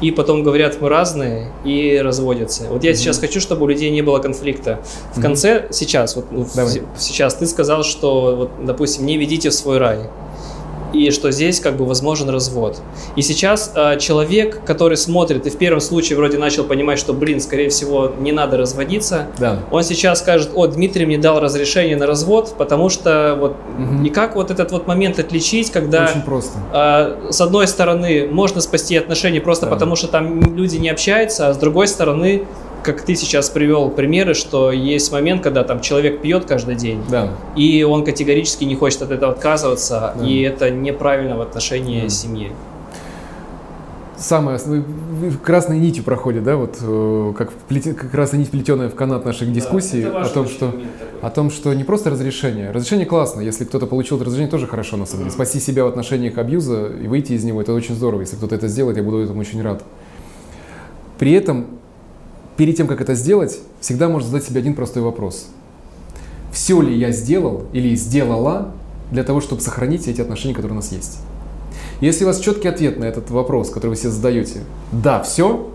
S2: и потом говорят, мы разные, и разводятся. Вот я mm-hmm. сейчас хочу, чтобы у людей не было конфликта. В mm-hmm. конце, сейчас, вот Давай. сейчас ты сказал, что, вот, допустим, не ведите в свой рай и что здесь как бы возможен развод. И сейчас э, человек, который смотрит и в первом случае вроде начал понимать, что, блин, скорее всего, не надо разводиться,
S1: да.
S2: он сейчас скажет, о, Дмитрий мне дал разрешение на развод, потому что вот угу. и как вот этот вот момент отличить, когда
S1: Очень просто.
S2: Э, с одной стороны можно спасти отношения просто да. потому, что там люди не общаются, а с другой стороны как ты сейчас привел примеры, что есть момент, когда там человек пьет каждый день,
S1: да.
S2: и он категорически не хочет от этого отказываться, да. и это неправильно в отношении да. семьи.
S1: Самое красной нитью проходит, да, вот э, как, плете, как красная нить плетеная в канат наших дискуссий да, о том, что о том, что не просто разрешение. Разрешение классно, если кто-то получил это разрешение, тоже хорошо на самом деле. Спасти себя в отношениях абьюза и выйти из него, это очень здорово. Если кто-то это сделает, я буду этому очень рад. При этом перед тем, как это сделать, всегда можно задать себе один простой вопрос. Все ли я сделал или сделала для того, чтобы сохранить эти отношения, которые у нас есть? Если у вас четкий ответ на этот вопрос, который вы себе задаете, да, все,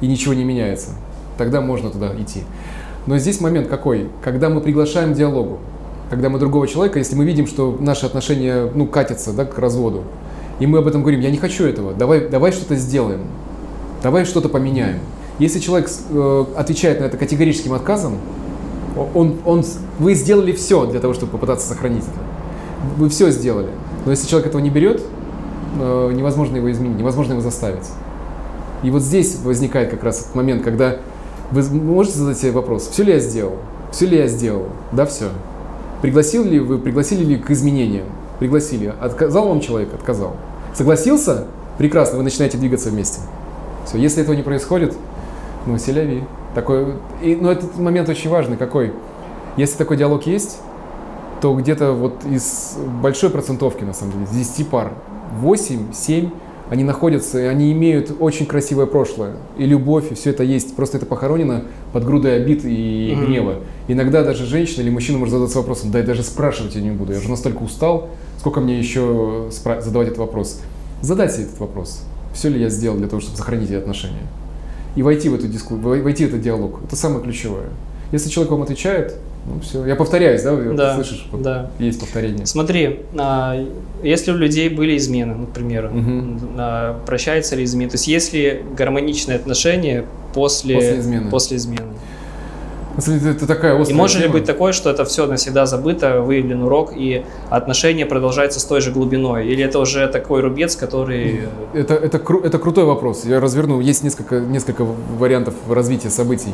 S1: и ничего не меняется, тогда можно туда идти. Но здесь момент какой? Когда мы приглашаем диалогу, когда мы другого человека, если мы видим, что наши отношения ну, катятся да, к разводу, и мы об этом говорим, я не хочу этого, давай, давай что-то сделаем, давай что-то поменяем. Если человек э, отвечает на это категорическим отказом, он, он, вы сделали все для того, чтобы попытаться сохранить это. Вы все сделали. Но если человек этого не берет, э, невозможно его изменить, невозможно его заставить. И вот здесь возникает как раз момент, когда вы можете задать себе вопрос, все ли я сделал? Все ли я сделал? Да, все. Пригласил ли вы, пригласили ли к изменениям? Пригласили. Отказал вам человек? Отказал. Согласился? Прекрасно, вы начинаете двигаться вместе. Все, если этого не происходит, ну, селяви. Такой, и, но этот момент очень важный какой. Если такой диалог есть, то где-то вот из большой процентовки, на самом деле, из 10 пар, 8, 7, они находятся, и они имеют очень красивое прошлое. И любовь, и все это есть. Просто это похоронено под грудой обид и mm-hmm. гнева. Иногда даже женщина или мужчина может задаться вопросом, да я даже спрашивать я не буду, я уже настолько устал, сколько мне еще спра- задавать этот вопрос. Задайте этот вопрос. Все ли я сделал для того, чтобы сохранить эти отношения? И войти в эту дискуссию, войти в этот диалог. Это самое ключевое. Если человек вам отвечает, ну все. Я повторяюсь, да?
S2: да
S1: слышишь?
S2: Вот да.
S1: Есть повторение.
S2: Смотри, а, если у людей были измены, например, угу. а, прощается ли измена? То есть есть ли гармоничные отношения после,
S1: после измены?
S2: После измены?
S1: Это такая
S2: И может тема. ли быть такое, что это все навсегда забыто, выявлен урок, и отношения продолжаются с той же глубиной? Или это уже такой рубец, который...
S1: Это, это, это крутой вопрос. Я разверну. Есть несколько, несколько вариантов развития событий.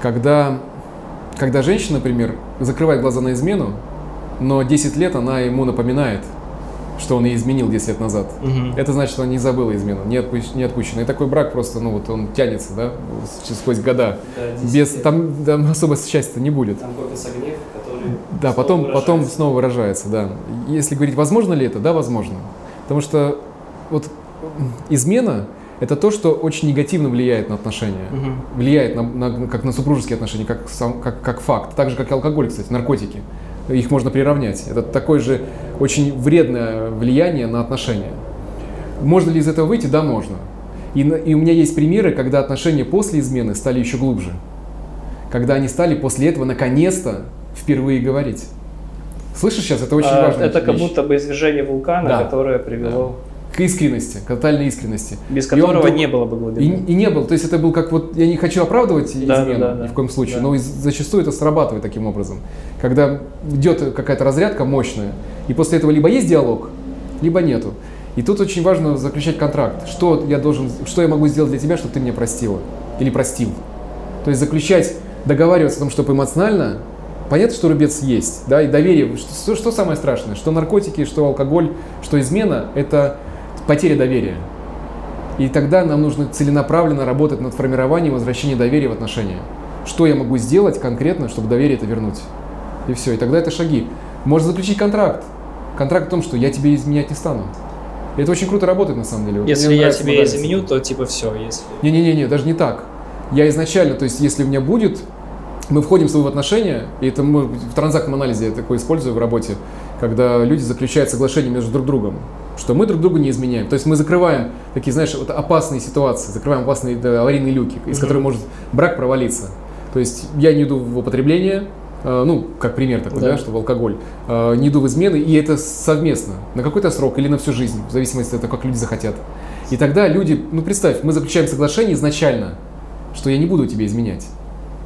S1: Когда, когда женщина, например, закрывает глаза на измену, но 10 лет она ему напоминает – что он и изменил 10 лет назад. Угу. Это значит, что он не забыл измену, не, отпущ, не отпущено. И такой брак просто, ну вот он тянется, да, сквозь года. Да, Без, там, там особо счастья не будет.
S2: Там копится гнев, который
S1: Да, потом, выражается. потом снова выражается, да. Если говорить, возможно ли это, да, возможно. Потому что вот измена это то, что очень негативно влияет на отношения, угу. влияет на, на, как на супружеские отношения, как, сам, как, как факт. Так же, как и алкоголь, кстати, наркотики их можно приравнять. Это такое же очень вредное влияние на отношения. Можно ли из этого выйти? Да, можно. И, и у меня есть примеры, когда отношения после измены стали еще глубже. Когда они стали после этого наконец-то впервые говорить. Слышишь сейчас? Это очень а, важно.
S2: Это как будто бы извержение вулкана, да. которое привело... Да
S1: к искренности, к тотальной искренности.
S2: Без которого он, не было бы глубины.
S1: И, и не было. То есть это был как вот, я не хочу оправдывать да, измену да, да, ни в коем случае, да. но зачастую это срабатывает таким образом. Когда идет какая-то разрядка мощная, и после этого либо есть диалог, либо нету. И тут очень важно заключать контракт. Что я должен, что я могу сделать для тебя, чтобы ты меня простила или простил. То есть заключать, договариваться о том, чтобы эмоционально Понятно, что рубец есть, да, и доверие. Что, что самое страшное? Что наркотики, что алкоголь, что измена – это потеря доверия. И тогда нам нужно целенаправленно работать над формированием возвращения доверия в отношения. Что я могу сделать конкретно, чтобы доверие это вернуть? И все. И тогда это шаги. Можно заключить контракт. Контракт о том, что я тебе изменять не стану. И это очень круто работает на самом деле.
S2: Если я тебе изменю, то типа все. Если...
S1: Не-не-не, даже не так. Я изначально, то есть если у меня будет мы входим с тобой в отношения, и это мы в транзактном анализе я такое использую в работе, когда люди заключают соглашение между друг другом, что мы друг другу не изменяем. То есть мы закрываем такие, знаешь, вот опасные ситуации, закрываем опасные да, аварийные люки, из которых может брак провалиться. То есть я не иду в употребление, э, ну, как пример такой, да,
S2: Да.
S1: что в алкоголь, э, не иду в измены, и это совместно, на какой-то срок или на всю жизнь, в зависимости от того, как люди захотят. И тогда люди, ну представь, мы заключаем соглашение изначально, что я не буду тебе изменять.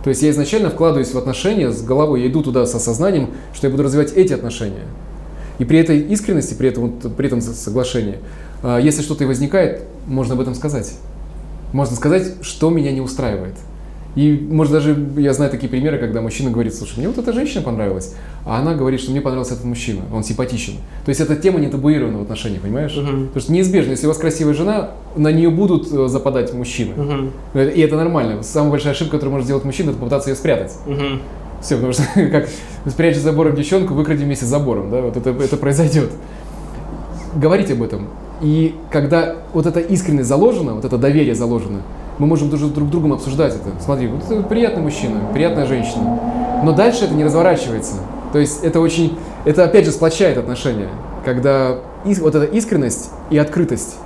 S1: То есть я изначально вкладываюсь в отношения с головой, я иду туда с осознанием, что я буду развивать эти отношения. И при этой искренности, при этом, при этом со- соглашении, а, если что-то и возникает, можно об этом сказать. Можно сказать, что меня не устраивает. И, может, даже я знаю такие примеры, когда мужчина говорит, слушай, мне вот эта женщина понравилась, а она говорит, что мне понравился этот мужчина, он симпатичен. То есть эта тема не табуирована в отношениях, понимаешь?
S2: Мгм.
S1: Потому что неизбежно, если у вас красивая жена, на нее будут э, западать мужчины.
S2: Мгм.
S1: И это нормально. Самая большая ошибка, которую может сделать мужчина, это попытаться ее спрятать.
S2: Мгм.
S1: Все, потому что как спрячь за забором девчонку, выкради вместе с забором, да, вот это, это произойдет. Говорить об этом. И когда вот эта искренность заложена, вот это доверие заложено, мы можем даже друг с другом обсуждать это. Смотри, вот это приятный мужчина, приятная женщина. Но дальше это не разворачивается. То есть это очень, это опять же сплочает отношения, когда вот эта искренность и открытость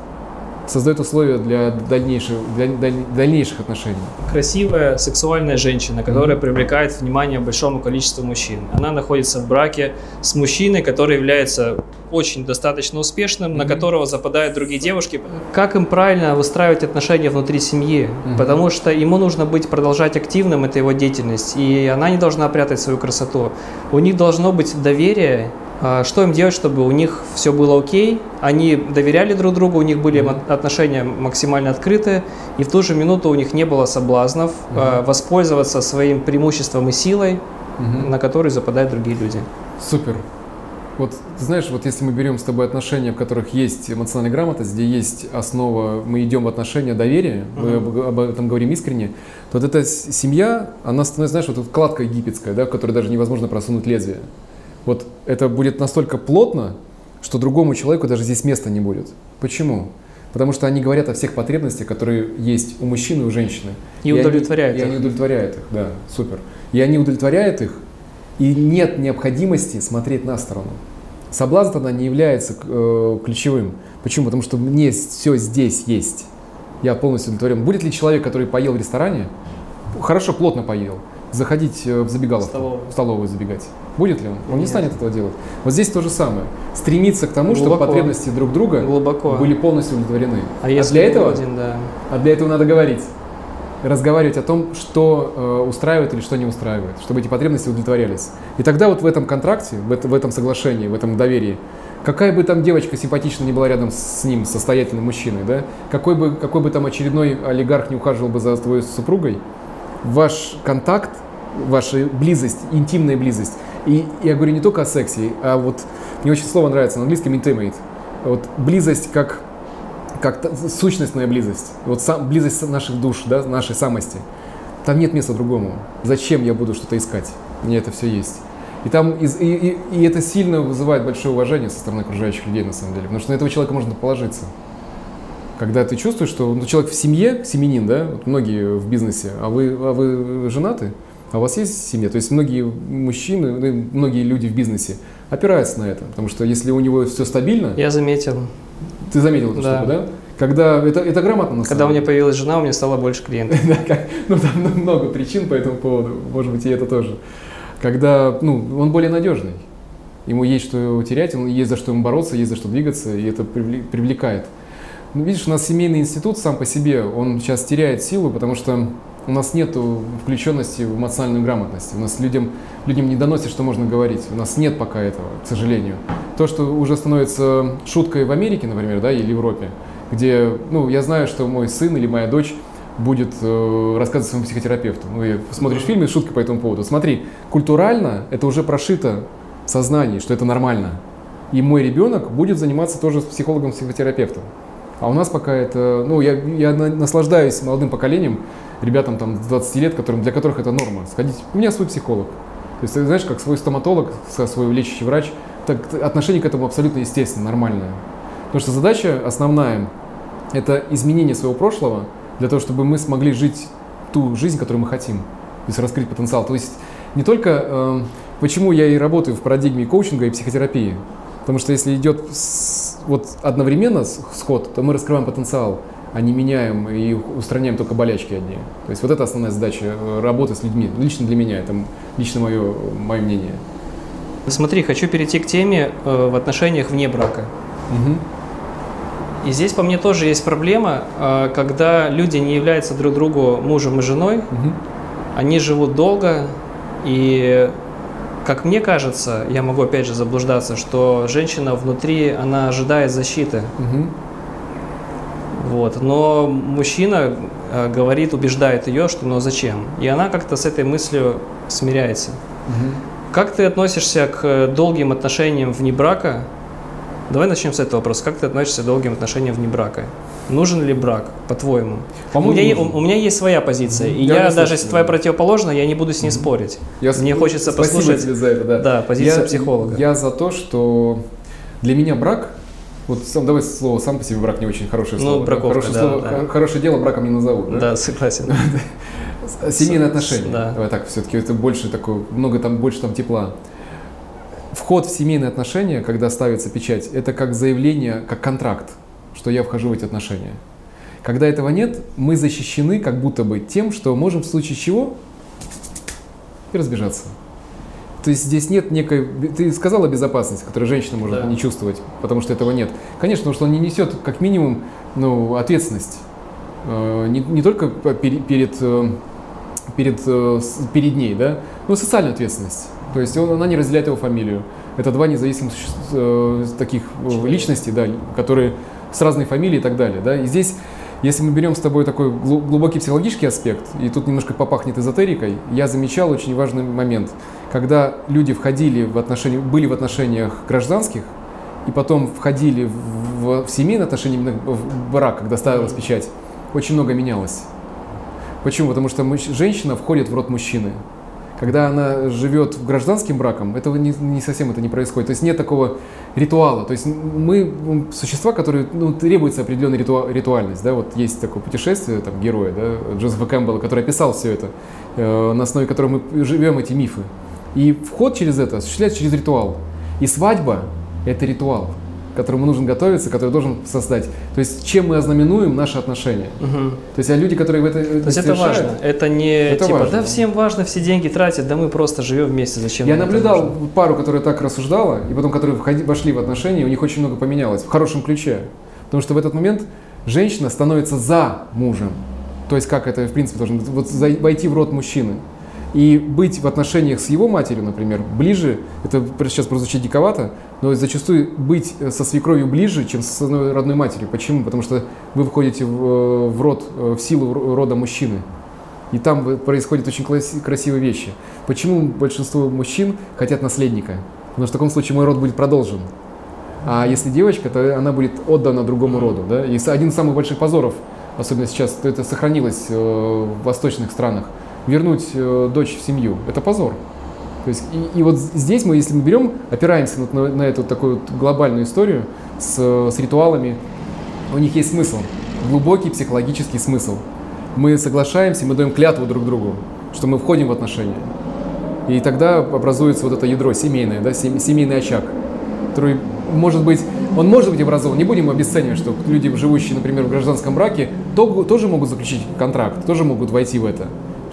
S1: создает условия для дальнейших, для даль- дальнейших отношений.
S2: Красивая, сексуальная женщина, которая привлекает внимание большому количеству мужчин. Она находится в браке с мужчиной, который является очень достаточно успешным, на
S1: Мгм.
S2: которого западают другие девушки. Как им правильно выстраивать отношения внутри семьи?
S1: Мгм.
S2: Потому что ему нужно быть, продолжать активным, это его деятельность, и она не должна прятать свою красоту. У них должно быть доверие, что им делать, чтобы у них все было окей, они доверяли друг другу, у них были мо- отношения максимально открыты, и в ту же минуту у них не было соблазнов а, воспользоваться своим преимуществом и силой,
S1: Мгм.
S2: на которые западают другие люди.
S1: Супер. Вот, знаешь, вот если мы берем с тобой отношения, в которых есть эмоциональная грамотность, где есть основа, мы идем в отношения доверия, мы
S2: Мгм.
S1: об, об этом говорим искренне, то вот эта семья, она становится, знаешь, вот кладка египетская, да, в которой даже невозможно просунуть лезвие. Вот это будет настолько плотно, что другому человеку даже здесь места не будет. Почему? Потому что они говорят о всех потребностях, которые есть у мужчины и у женщины.
S2: И
S1: они-
S2: удовлетворяют
S1: И они
S2: их.
S1: удовлетворяют их, да, супер. И они удовлетворяют их, и нет необходимости смотреть на сторону. Соблазн тогда не является э, ключевым. Почему? Потому что мне все здесь есть. Я полностью удовлетворен. Будет ли человек, который поел в ресторане, хорошо, плотно поел, заходить э, в забегаловку,
S2: Столовую.
S1: в столовую забегать? Будет ли он? Он не
S2: Нет.
S1: станет этого делать. Вот здесь то же самое. Стремиться к тому, чтобы
S2: Глубоко.
S1: потребности друг друга
S2: Глубоко.
S1: были полностью удовлетворены.
S2: А если
S1: для этого
S2: голоден, да.
S1: а для этого надо говорить. Разговаривать о том, что э, устраивает или что не устраивает, чтобы эти потребности удовлетворялись. И тогда вот в этом контракте, в, это- в этом соглашении, в этом доверии, какая бы там девочка симпатично не была рядом с ним, состоятельным мужчиной, да, какой бы, какой бы там очередной олигарх не ухаживал бы за твоей супругой, ваш контакт, ваша близость, интимная близость, и я говорю не только о сексе, а вот мне очень слово нравится на английском intimate, вот близость как как сущностная близость, вот сам, близость наших душ, да, нашей самости. Там нет места другому. Зачем я буду что-то искать? Мне это все есть. И, там, и, и- и это сильно вызывает большое уважение со стороны окружающих людей, на самом деле. Потому что на этого человека можно положиться. Когда ты чувствуешь, что ну, человек в семье, семенин, да, вот многие в бизнесе, а вы, а вы женаты, а у вас есть семья. То есть многие мужчины, ну, многие люди в бизнесе опираются на это. Потому что если у него все стабильно,
S2: Я заметил,
S1: ты заметил эту
S2: Да.
S1: штуку, да? Когда это, это грамотно на
S2: когда у меня появилась жена, у меня стало больше клиентов.
S1: Ну, там много причин по этому поводу, может быть, и это тоже. Когда, ну, он более надежный. Ему есть что терять, есть за что ему бороться, есть за что двигаться, и это привле- привлекает. Ну, видишь, у нас семейный институт сам по себе, он сейчас теряет силу, потому что у нас нет включенности в эмоциональную грамотность. У нас людям, людям не доносят, что можно говорить. У нас нет пока этого, к сожалению. То, что уже становится шуткой в Америке, например, да, или Европе, где, ну, я знаю, что мой сын или моя дочь будет э, рассказывать своему психотерапевту. Ну, и смотришь фильмы, шутки по этому поводу. Смотри, культурально это уже прошито в сознании, что это нормально. И мой ребенок будет заниматься тоже с психологом-психотерапевтом. А у нас пока это, ну, я, я на- наслаждаюсь молодым поколением, ребятам там с 20 лет, которым, для которых это норма. Сходить, у меня свой психолог. То есть, знаешь, как свой стоматолог, свой лечащий врач, так отношение к этому абсолютно естественно, нормальное. Потому что задача основная – это изменение своего прошлого для того, чтобы мы смогли жить ту жизнь, которую мы хотим. есть раскрыть потенциал. То есть не только, э, почему я и работаю в парадигме коучинга и психотерапии, потому что если идет с, вот одновременно сход, то мы раскрываем потенциал, а не меняем и устраняем только болячки одни. То есть вот это основная задача э, работы с людьми, лично для меня, это лично мое, мое мнение.
S2: Смотри, хочу перейти к теме э, в отношениях вне брака. Угу. И здесь по мне тоже есть проблема, э, когда люди не являются друг другу мужем и женой, угу. они живут долго, и как мне кажется, я могу опять же заблуждаться, что женщина внутри, она ожидает защиты. Угу. Вот. Но мужчина э, говорит, убеждает ее, что ну зачем. И она как-то с этой мыслью смиряется. Угу. Как ты относишься к долгим отношениям вне брака? Давай начнем с этого вопроса. Как ты относишься к долгим отношениям вне брака? Нужен ли брак, по-твоему? По у, меня, у, у меня есть своя позиция, и я, я даже если твоя противоположная, я не буду с ней спорить. Я Мне с... хочется Спасибо послушать
S1: тебе за это, да.
S2: Да, позицию я, психолога.
S1: Я за то, что для меня брак вот сам, давай слово сам по себе брак не очень хорошее
S2: слово. Ну, браковка,
S1: хорошее,
S2: да,
S1: слово,
S2: да.
S1: хорошее дело браком не назовут.
S2: Да, да согласен.
S1: Семейные отношения. Да. Давай так, все-таки это больше такое, много там, больше там тепла. Вход в семейные отношения, когда ставится печать, это как заявление, как контракт, что я вхожу в эти отношения. Когда этого нет, мы защищены как будто бы тем, что можем в случае чего и разбежаться. То есть здесь нет некой... Ты сказала безопасность, которую женщина может да. не чувствовать, потому что этого нет. Конечно, потому что он не несет как минимум ну, ответственность. Э, не, не только перед, перед, э, перед, э, перед ней, да, но социальную ответственность. То есть он, она не разделяет его фамилию. Это два независимых э, таких э, Человек. личностей, да, которые с разной фамилией и так далее. Да? И здесь, если мы берем с тобой такой глубокий психологический аспект, и тут немножко попахнет эзотерикой, я замечал очень важный момент. Когда люди входили в отношения, были в отношениях гражданских, и потом входили в, в семейные отношения, именно в брак, когда ставилась печать, очень много менялось. Почему? Потому что женщина входит в род мужчины. Когда она живет гражданским браком, этого не, не совсем это не происходит. То есть нет такого ритуала. То есть мы существа, которые ну, требуется определенная риту, ритуальность. Да? Вот есть такое путешествие там, героя да, Джозефа Кэмпбелла, который описал все это, э, на основе которого мы живем эти мифы. И вход через это осуществляется через ритуал. И свадьба – это ритуал к которому нужно готовиться, который должен создать. То есть, чем мы ознаменуем наши отношения. Угу. То есть, а люди, которые в это
S2: То есть, это важно. Это не это типа, важно. да, всем важно, все деньги тратят, да мы просто живем вместе, зачем
S1: Я наблюдал пару, которая так рассуждала, и потом, которые вошли в отношения, у них очень много поменялось, в хорошем ключе. Потому что в этот момент женщина становится за мужем. То есть, как это, в принципе, должно вот войти в рот мужчины. И быть в отношениях с его матерью, например, ближе, это сейчас прозвучит диковато, но зачастую быть э, со свекровью ближе, чем со своей родной матерью. Почему? Потому что вы входите в, э, в род, э, в силу рода мужчины. И там происходят очень красивые вещи. Почему большинство мужчин хотят наследника? Потому что в таком случае мой род будет продолжен. А если девочка, то она будет отдана другому роду. Да? И один из самых больших позоров, особенно сейчас, то это сохранилось в восточных странах – вернуть э, дочь в семью. Это позор. То есть, и, и вот здесь мы, если мы берем, опираемся на, на, на эту такую вот глобальную историю с, с ритуалами, у них есть смысл, глубокий психологический смысл. Мы соглашаемся, мы даем клятву друг другу, что мы входим в отношения. И тогда образуется вот это ядро семейное, да, семейный очаг, который может быть, он может быть образован, не будем обесценивать, что люди, живущие, например, в гражданском браке, то, тоже могут заключить контракт, тоже могут войти в это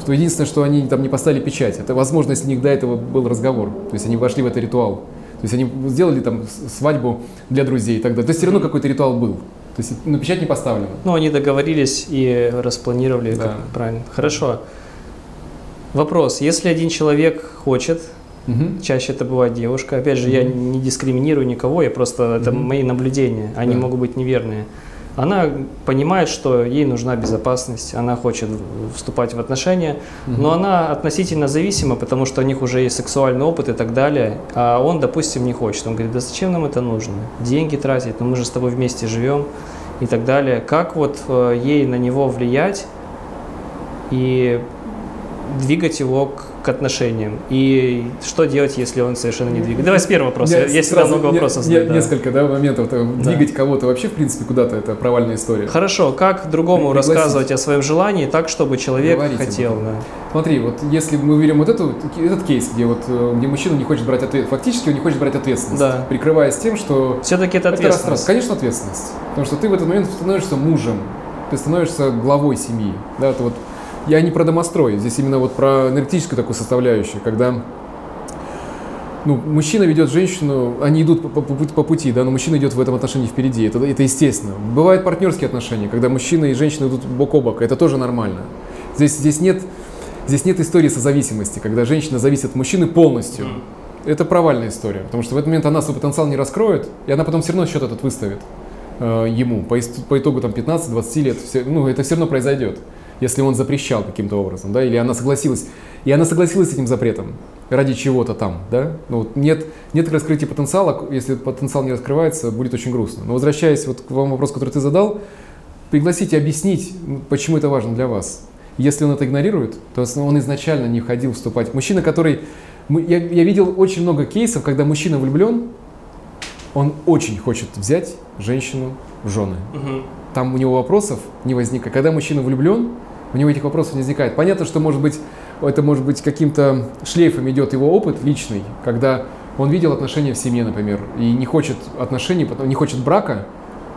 S1: что единственное, что они там не поставили печать, это возможность у них до этого был разговор. То есть они вошли в этот ритуал. То есть они сделали там свадьбу для друзей и так далее. То есть все равно какой-то ритуал был. То есть ну, печать не поставлена.
S2: Ну, они договорились и распланировали, да. как правильно. Хорошо. Вопрос. Если один человек хочет, угу. чаще это бывает девушка, опять же, угу. я не дискриминирую никого, я просто, это угу. мои наблюдения, они да. могут быть неверные. Она понимает, что ей нужна безопасность, она хочет вступать в отношения, угу. но она относительно зависима, потому что у них уже есть сексуальный опыт и так далее, а он, допустим, не хочет. Он говорит, да зачем нам это нужно? Деньги тратить, но мы же с тобой вместе живем и так далее. Как вот э, ей на него влиять и двигать его к, к отношениям. И что делать, если он совершенно не двигает? Давай с первого вопроса.
S1: Я
S2: Есть
S1: сразу
S2: много вопросов. задать, да.
S1: Несколько да, моментов.
S2: Да.
S1: Двигать кого-то вообще, в принципе, куда-то это провальная история.
S2: Хорошо, как другому
S1: Пригласить.
S2: рассказывать о своем желании так, чтобы человек
S1: Говорить об
S2: хотел? да.
S1: Смотри, вот если мы берем вот эту, этот кейс, где вот э, где мужчина не хочет брать ответственность, фактически он не хочет брать ответственность,
S2: Да.
S1: прикрываясь тем, что
S2: Все-таки это
S1: это
S2: ответственность.
S1: растрат. Конечно, ответственность. Потому что ты в этот момент становишься мужем, ты становишься главой семьи. Да, это вот, я не про домострой, здесь именно вот про энергетическую такую составляющую, когда ну, мужчина ведет женщину, они идут по, по- по пути- да, но мужчина идет в этом отношении впереди, это, это естественно. Бывают партнерские отношения, когда мужчина и женщина идут бок о бок, это тоже нормально. Здесь, здесь, нет, здесь нет истории созависимости, когда женщина зависит от мужчины полностью. Это провальная история, потому что в этот момент она свой потенциал не раскроет, и она потом все равно счет этот выставит э, ему. По, по итогу там 15-20 лет, все, ну, это все равно произойдет, если он запрещал каким-то образом, да, или она согласилась, и она согласилась с этим запретом ради чего-то там, да. Ну, вот нет, нет раскрытия потенциала, если потенциал не раскрывается, будет очень грустно. Но возвращаясь вот к вам вопросу, который ты задал, пригласить и объяснить, почему это важно для вас. Если он это игнорирует, то он изначально не ходил вступать. Мужчина, который... Я, я видел очень много кейсов, когда мужчина влюблен, он очень хочет взять женщину в жены.
S2: Мгм.
S1: Там у него вопросов не возникает. Когда мужчина влюблен, у него этих вопросов не возникает. Понятно, что может быть, это может быть каким-то шлейфом идет его опыт личный, когда он видел отношения в семье, например, и не хочет отношений, не хочет брака,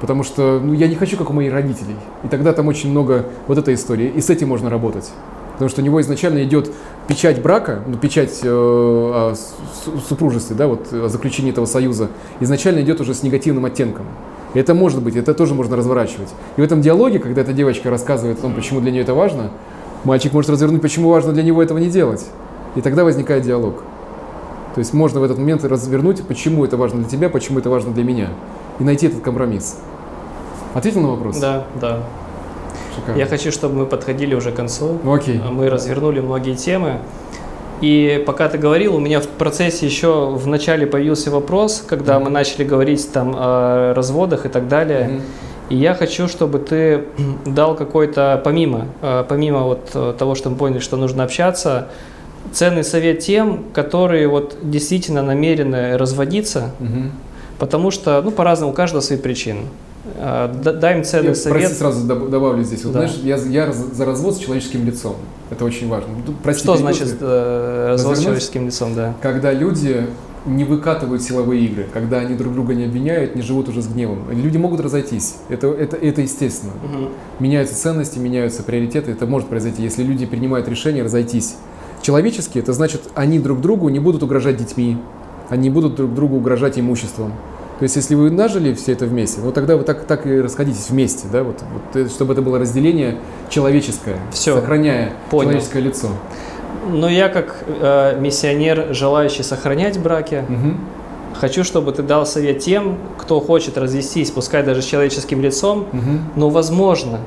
S1: потому что ну, я не хочу, как у моих родителей. И тогда там очень много вот этой истории. И с этим можно работать. Потому что у него изначально идет печать брака, ну, печать э, о су- супружестве, да, вот о заключении этого союза, изначально идет уже с негативным оттенком. И это может быть, это тоже можно разворачивать. И в этом диалоге, когда эта девочка рассказывает о том, почему для нее это важно, мальчик может развернуть, почему важно для него этого не делать. И тогда возникает диалог. То есть можно в этот момент развернуть, почему это важно для тебя, почему это важно для меня. И найти этот компромисс. Ответил на вопрос?
S2: Да, да.
S1: Шикарно.
S2: Я хочу, чтобы мы подходили уже к концу.
S1: Ну окей.
S2: Мы развернули многие темы. И пока ты говорил, у меня в процессе еще в начале появился вопрос, когда мы начали говорить там о разводах и так далее.
S1: Мгм.
S2: И я хочу, чтобы ты дал какой-то, помимо, э, помимо вот э, того, что мы поняли, что нужно общаться, ценный совет тем, которые вот действительно намерены разводиться,
S1: Мгм.
S2: потому что, ну, по-разному, у каждого свои причины. Д- Дай им ценный
S1: Я,
S2: совет.
S1: прости, сразу доб- добавлю здесь. Вот,
S2: Да.
S1: знаешь, я, я за развод с человеческим лицом. Это очень важно. Тут, прости,
S2: Что значит э, развод с человеческим лицом, да?
S1: Когда люди не выкатывают силовые игры, когда они друг друга не обвиняют, не живут уже с гневом. Люди могут разойтись. Это, это, это естественно. Меняются ценности, меняются приоритеты. Это может произойти, если люди принимают решение разойтись. Человечески это значит, они друг другу не будут угрожать детьми, они не будут друг другу угрожать имуществом. То есть, если вы нажили все это вместе, ну тогда вы так, так и расходитесь вместе, да, вот, вот, чтобы это было разделение человеческое,
S2: Всё.
S1: сохраняя
S2: Понял.
S1: человеческое лицо.
S2: Но я как э, миссионер, желающий сохранять браки,
S1: Мгм.
S2: хочу, чтобы ты дал совет тем, кто хочет развестись, пускай даже с человеческим лицом,
S1: Мгм.
S2: но, возможно,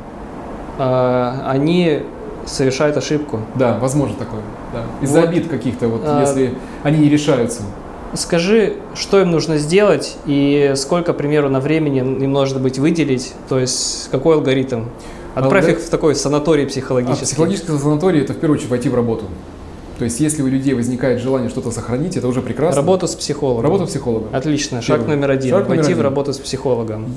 S2: э, они совершают ошибку.
S1: Да, возможно такое. Да. Из-за
S2: Вот.
S1: обид каких-то, вот,
S2: А,
S1: если они не решаются.
S2: Скажи, что им нужно сделать и сколько, к примеру, на времени им может быть выделить, то есть какой алгоритм? Отправь
S1: Алгорит-
S2: их в такой санаторий
S1: А
S2: психологический.
S1: санаторий это в первую очередь войти в работу. То есть, если у людей возникает желание что-то сохранить, это уже прекрасно.
S2: Работу с психологом.
S1: Работа психолога.
S2: Отлично. Шаг
S1: Первый.
S2: номер один.
S1: Шаг номер
S2: Войти в
S1: один.
S2: работу с психологом.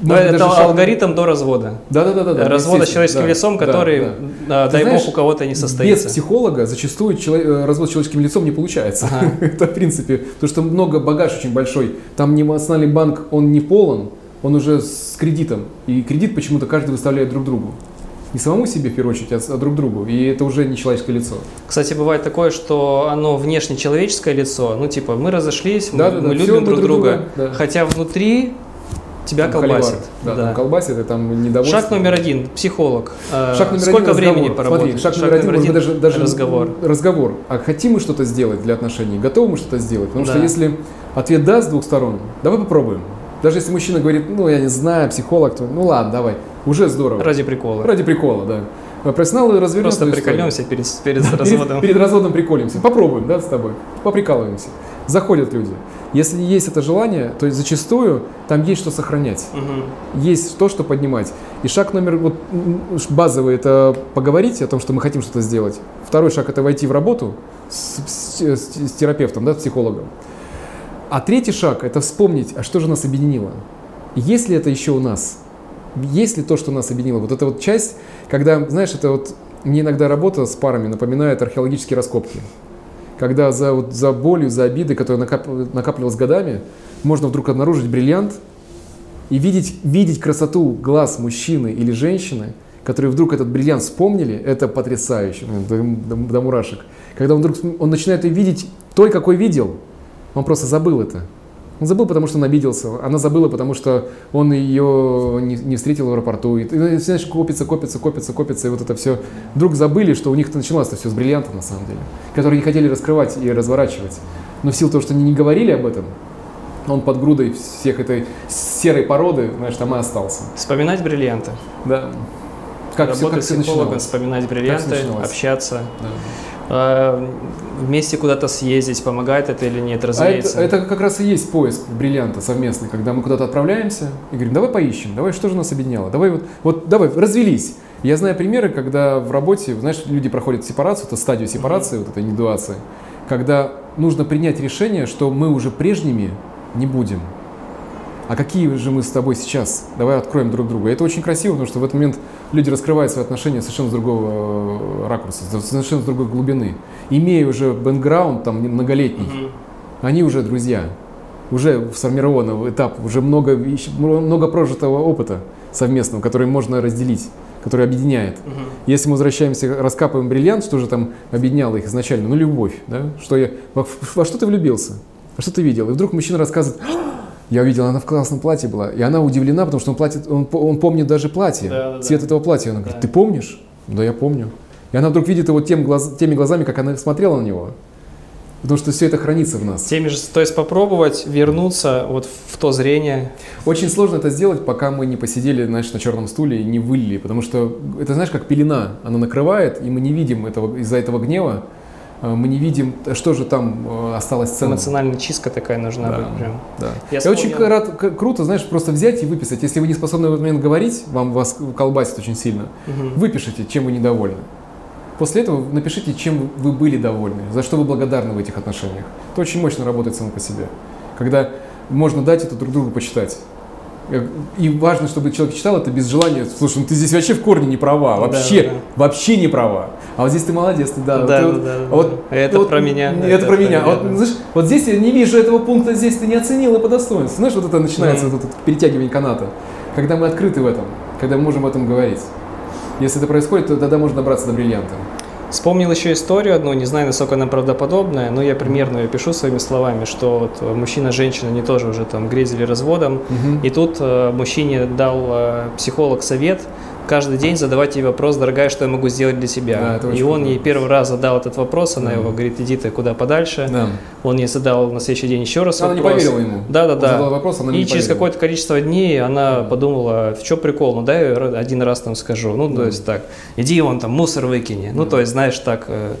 S1: Может,
S2: это
S1: даже шаг-
S2: алгоритм до развода.
S1: Да, да, да, да, да.
S2: Развода с человеческим
S1: да,
S2: лицом,
S1: да,
S2: который,
S1: да.
S2: а,
S1: Ты
S2: дай
S1: знаешь,
S2: бог, у кого-то не
S1: Без
S2: состоится.
S1: психолога зачастую чело- э, развод с человеческим лицом не получается.
S2: Ага.
S1: Это в принципе, потому что много багаж очень большой. Там не национальный банк, он не полон, он уже с кредитом. И кредит почему-то каждый выставляет друг другу. Не самому себе, в первую очередь, а а друг другу. И это уже не человеческое лицо.
S2: Кстати, бывает такое, что оно внешне человеческое лицо, ну типа мы разошлись, мы,
S1: Да-да-да,
S2: мы любим друг
S1: друг
S2: друга,
S1: друга, да.
S2: хотя внутри тебя
S1: Там
S2: колбасит.
S1: холивар. Да,
S2: Да.
S1: там колбасит, и там недовольство.
S2: Шаг номер один, психолог. А,
S1: Шаг номер
S2: Сколько
S1: один
S2: времени поработать?
S1: Смотри, шаг, номер один, быть, даже, даже
S2: разговор.
S1: разговор. А хотим мы что-то сделать для отношений? Готовы мы что-то сделать? Потому что
S2: Да.
S1: если ответ да с двух сторон, давай попробуем. Даже если мужчина говорит, ну я не знаю, психолог, то ну ладно, давай. Уже здорово.
S2: Ради прикола.
S1: Ради прикола, да. А Профессионалы развернут
S2: Просто прикольнемся перед, перед
S1: Перед-
S2: разводом.
S1: Перед, разводом приколимся. Попробуем, да, с тобой. Поприкалываемся. Заходят люди. Если есть это желание, то зачастую там есть что сохранять, угу. есть то, что поднимать. И шаг номер вот базовый это поговорить о том, что мы хотим что-то сделать. Второй шаг это войти в работу с, с, с, с терапевтом, да, с психологом. А третий шаг это вспомнить, а что же нас объединило. Есть ли это еще у нас? Есть ли то, что нас объединило? Вот эта вот часть, когда, знаешь, это вот мне иногда работа с парами напоминает археологические раскопки когда за, вот, за болью, за обидой, которая накап, накапливалась годами, можно вдруг обнаружить бриллиант и видеть, видеть красоту глаз мужчины или женщины, которые вдруг этот бриллиант вспомнили, это потрясающе, до, до, до мурашек. Когда он вдруг он начинает ее видеть той, какой видел, он просто забыл это. Он забыл, потому что он обиделся. Она забыла, потому что он ее не, не встретил в аэропорту. И, и знаешь, копится, копится, копится, копится. И вот это все. Вдруг забыли, что у них началось все с бриллиантов, на самом деле. Которые не хотели раскрывать и разворачивать. Но в силу того, что они не говорили об этом, он под грудой всех этой серой породы, знаешь, там и остался.
S2: Вспоминать бриллианты.
S1: Да.
S2: Как Работать все, как психологом, вспоминать бриллианты, общаться. Да. А, вместе куда-то съездить, помогает это или нет, разумеется.
S1: А это, это как раз и есть поиск бриллианта совместный, когда мы куда-то отправляемся и говорим, давай поищем, давай, что же нас объединяло, давай вот, вот давай, развелись. Я знаю примеры, когда в работе, знаешь, люди проходят сепарацию, это стадию сепарации, mm-hmm. вот этой индивидуации, когда нужно принять решение, что мы уже прежними не будем а какие же мы с тобой сейчас? Давай откроем друг друга. Это очень красиво, потому что в этот момент люди раскрывают свои отношения совершенно с другого э, ракурса, совершенно с другой глубины. Имея уже бэкграунд там многолетний, mm-hmm. они уже друзья, уже сформирован этап, уже много, много прожитого опыта совместного, который можно разделить который объединяет. Угу. Если мы возвращаемся, раскапываем бриллиант, что же там объединяло их изначально? Ну, любовь, да? Что я, во, во что ты влюбился? Во что ты видел? И вдруг мужчина рассказывает, я увидел, она в классном платье была. И она удивлена, потому что он, платит, он, он помнит даже платье, да, да, цвет да. этого платья. Она говорит, ты помнишь? Да, я помню. И она вдруг видит его тем глаз, теми глазами, как она смотрела на него. Потому что все это хранится в нас.
S2: Теми же, то есть попробовать вернуться вот в то зрение.
S1: Очень сложно это сделать, пока мы не посидели, знаешь, на черном стуле и не вылили. Потому что это, знаешь, как пелена. Она накрывает, и мы не видим этого из-за этого гнева. Э, мы не видим, что же там э, осталось ценным.
S2: Эмоциональная чистка такая нужна
S1: да,
S2: быть прям.
S1: Да. Я, Я очень рад, круто, знаешь, просто взять и выписать. Если вы не способны в этот момент говорить, вам вас колбасит очень сильно, угу. выпишите, чем вы недовольны. После этого напишите, чем вы были довольны, за что вы благодарны в этих отношениях. Это очень мощно работает само по себе. Когда можно дать это друг другу почитать. И важно, чтобы человек читал это без желания, слушай, ну ты здесь вообще в корне не права, вообще, да, да. вообще не права. А вот здесь ты молодец, ты, да.
S2: Да,
S1: ты,
S2: да, да, вот, да. Это вот, про меня.
S1: Это, это про меня. меня. Вот, знаешь, вот здесь я не вижу этого пункта, здесь ты не оценил и по достоинству. Знаешь, вот это начинается, mm. вот это перетягивание каната. Когда мы открыты в этом, когда мы можем об этом говорить. Если это происходит, то тогда можно добраться до бриллианта.
S2: Вспомнил еще историю одну, не знаю, насколько она правдоподобная, но я примерно ее пишу своими словами, что вот мужчина, женщина, они тоже уже там грезили разводом, угу. и тут э, мужчине дал э, психолог совет, каждый день задавать ей вопрос, дорогая, что я могу сделать для себя. Да, и он ей первый раз задал этот вопрос, она да. его говорит, иди ты куда подальше. Да. Он ей задал на следующий день еще раз
S1: она
S2: вопрос.
S1: Она не поверила ему.
S2: Да, да, да.
S1: Задала вопрос, она
S2: и
S1: не
S2: через какое-то количество дней она да. подумала, в чем прикол, ну дай я один раз там скажу. Ну, да. то есть так, иди вон там мусор выкини. Ну, то есть, знаешь, так... Э,